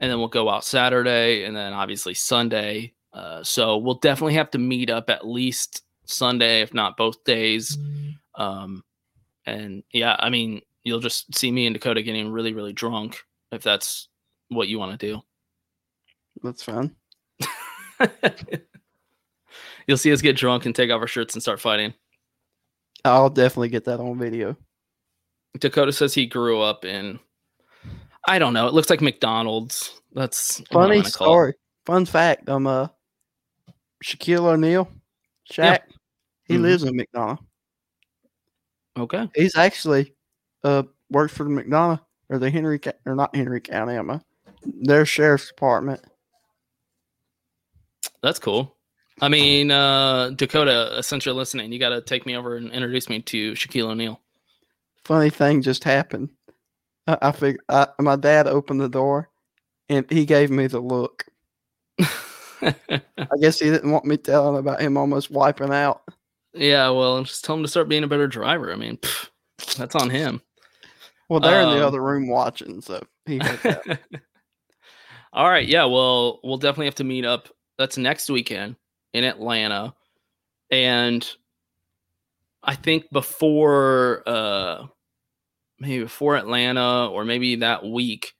and then we'll go out Saturday, and then obviously Sunday. Uh, so we'll definitely have to meet up at least Sunday, if not both days. Um, and yeah, I mean, you'll just see me and Dakota getting really, really drunk if that's what you want to do. That's fine. You'll see us get drunk and take off our shirts and start fighting. I'll definitely get that on video. Dakota says he grew up in, I don't know. It looks like McDonald's. That's I'm Funny story. Fun fact. Um, uh, Shaquille O'Neal, Shaq, he Mhm. lives in McDonough. Okay. He's actually uh works for the McDonough or the Henry or not Henry County, am I? Their sheriff's department. That's cool. I mean, uh, Dakota, since you're listening, you got to take me over and introduce me to Shaquille O'Neal. Funny thing just happened. I, I figured I, my dad opened the door, and he gave me the look. I guess he didn't want me telling about him almost wiping out. Yeah, well, just tell him to start being a better driver. I mean, pff, that's on him. Well, they're in the Um, other room watching, so he. All right, yeah, well, we'll definitely have to meet up. That's next weekend in Atlanta. And I think before uh maybe before Atlanta or maybe that week,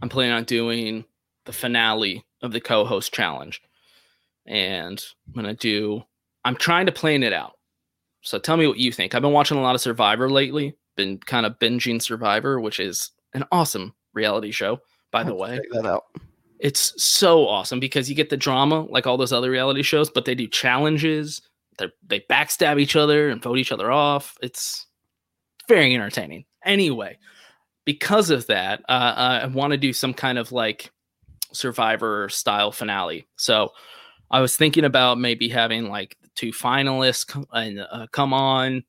I'm planning on doing the finale of the co-host challenge. And I'm gonna do I'm trying to plan it out. So tell me what you think. I've been watching a lot of Survivor lately, been kind of binging Survivor, which is an awesome reality show, by the way. check that out. It's so awesome because you get the drama like all those other reality shows, but they do challenges. They they backstab each other and vote each other off. It's very entertaining. Anyway, because of that, uh, I want to do some kind of like Survivor style finale. So I was thinking about maybe having like two finalists co- and uh, come on,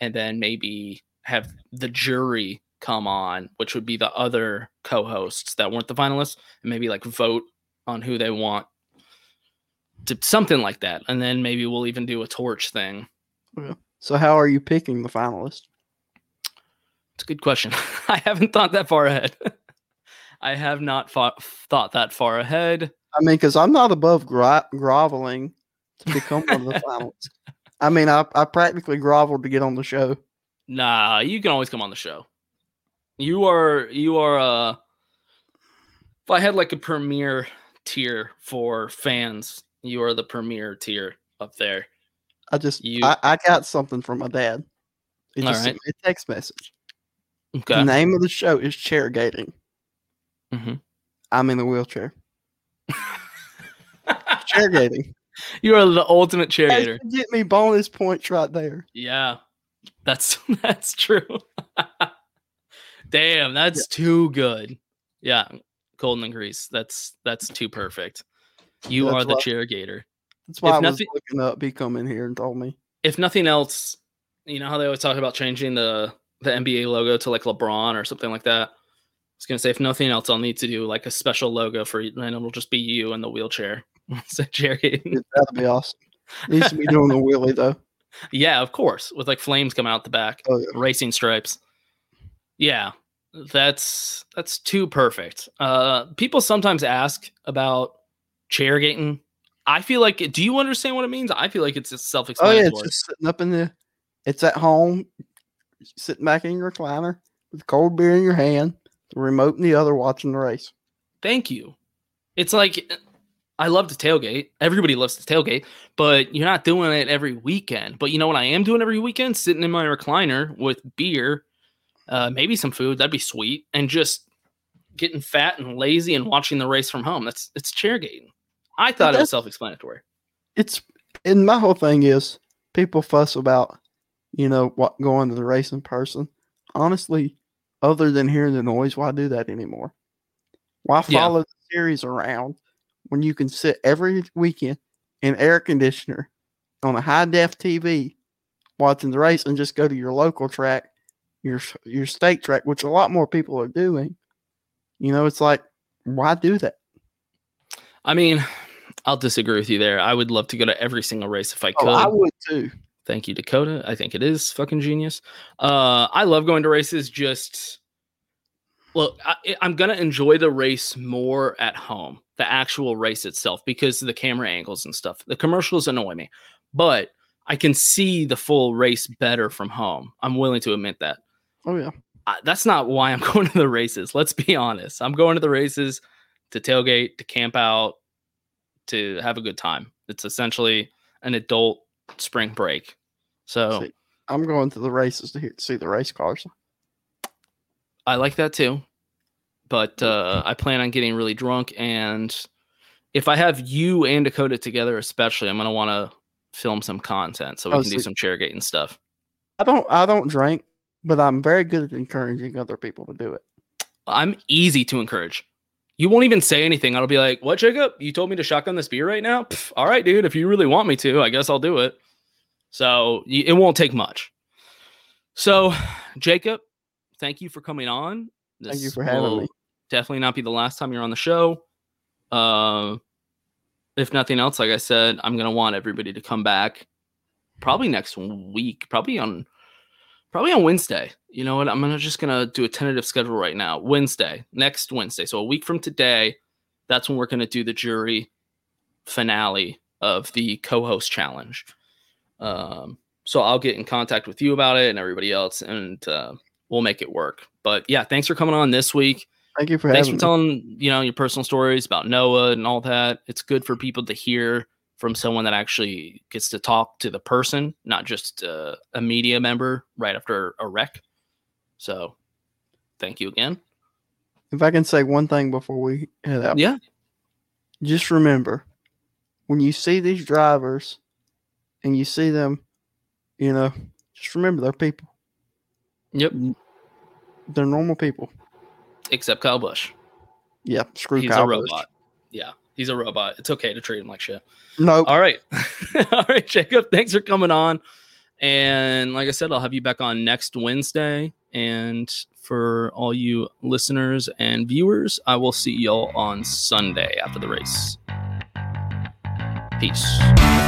and then maybe have the jury come on, which would be the other co-hosts that weren't the finalists, and maybe like vote on who they want to something like that, and then maybe we'll even do a torch thing. So, how are you picking the finalists? It's a good question. I haven't thought that far ahead. I have not thought thought that far ahead. I mean, because I'm not above gro- groveling to become one of the finalists. I mean, I, I practically groveled to get on the show. Nah, you can always come on the show. You are you are uh if I had like a premier tier for fans, you are the premier tier up there. I just You- I, I got something from my dad. He All just sent me a text message. Okay. The name of the show is Chair Gating. Mhm. I'm in the wheelchair. Chair gating. You are the ultimate cheerleader. Get me bonus points right there. Yeah. That's that's true. Damn, that's too good. Yeah, Golden and Grease. That's that's too perfect. You That's are the why- cheergator. That's why If I was nothing- looking up. He come in here and told me. if nothing else, you know how they always talk about changing the the NBA logo to like LeBron or something like that. I was gonna say if nothing else, I'll need to do like a special logo for you, and it'll just be you in the wheelchair. so Jerry, That'd be awesome. Needs to be doing the wheelie though. yeah, of course, with like flames coming out the back, Oh, racing stripes. Yeah, that's that's too perfect. Uh, people sometimes ask about chair gating. I feel like, do you understand what it means? I feel like it's just self-explanatory. Oh yeah, it's just sitting up in the. It's at home, sitting back in your recliner with cold beer in your hand, the remote in the other, watching the race. Thank you. It's like I love to tailgate. Everybody loves to tailgate, but you're not doing it every weekend. But you know what I am doing every weekend? Sitting in my recliner with beer, uh, maybe some food. That'd be sweet, and just getting fat and lazy and watching the race from home. That's it's chairgating. I thought it was self-explanatory. It's and my whole thing is people fuss about, you know, what going to the race in person. Honestly, other than hearing the noise, why do that anymore? Why Yeah. follow the series around when you can sit every weekend in air conditioner on a high def TV watching the race and just go to your local track, your your state track, which a lot more people are doing. You know, it's like, why do that? I mean, I'll disagree with you there. I would love to go to every single race if I could. Oh, I would too. Thank you, Dakota. I think it is fucking genius. Uh, I love going to races. Just look, I, I'm gonna enjoy the race more at home, the actual race itself, because of the camera angles and stuff. The commercials annoy me, but I can see the full race better from home. I'm willing to admit that. Oh yeah. I, that's not why I'm going to the races. Let's be honest. I'm going to the races to tailgate, to camp out, to have a good time. It's essentially an adult spring break. So See, I'm going to the races to see the race cars. I like that too. But uh, I plan on getting really drunk. And if I have you and Dakota together, especially, I'm going to want to film some content so we Oh, can do some chairgate and stuff. I don't I don't drink, but I'm very good at encouraging other people to do it. I'm easy to encourage. you won't even say anything. I'll be like, "What, Jacob? You told me to shotgun this beer right now? Pff, all right, dude. If you really want me to, I guess I'll do it." So it won't take much. So, Jacob, thank you for coming on. Thank you for having me. Definitely not be the last time you're on the show. Uh, if nothing else, like I said, I'm gonna want everybody to come back probably next week, probably on probably on Wednesday. You know what? I'm gonna just gonna do a tentative schedule right now. Wednesday, next Wednesday. So a week from today, that's when we're gonna do the jury finale of the co-host challenge. Um, so I'll get in contact with you about it and everybody else, and uh, we'll make it work. But yeah, thanks for coming on this week. Thank you for thanks having for me. telling you know your personal stories about Noah and all that. It's good for people to hear from someone that actually gets to talk to the person, not just uh, a media member right after a wreck. So, thank you again. If I can say one thing before we head out. Yeah. Just remember when you see these drivers and you see them, you know, just remember they're people. Yep. They're normal people. Except Kyle Busch. Yeah. Screw He's Kyle a Busch. robot. Yeah, he's a robot. It's okay to treat him like shit. Nope. All right. All right, Jacob. Thanks for coming on. And like I said, I'll have you back on next Wednesday. And for all you listeners and viewers, I will see y'all on Sunday after the race. Peace.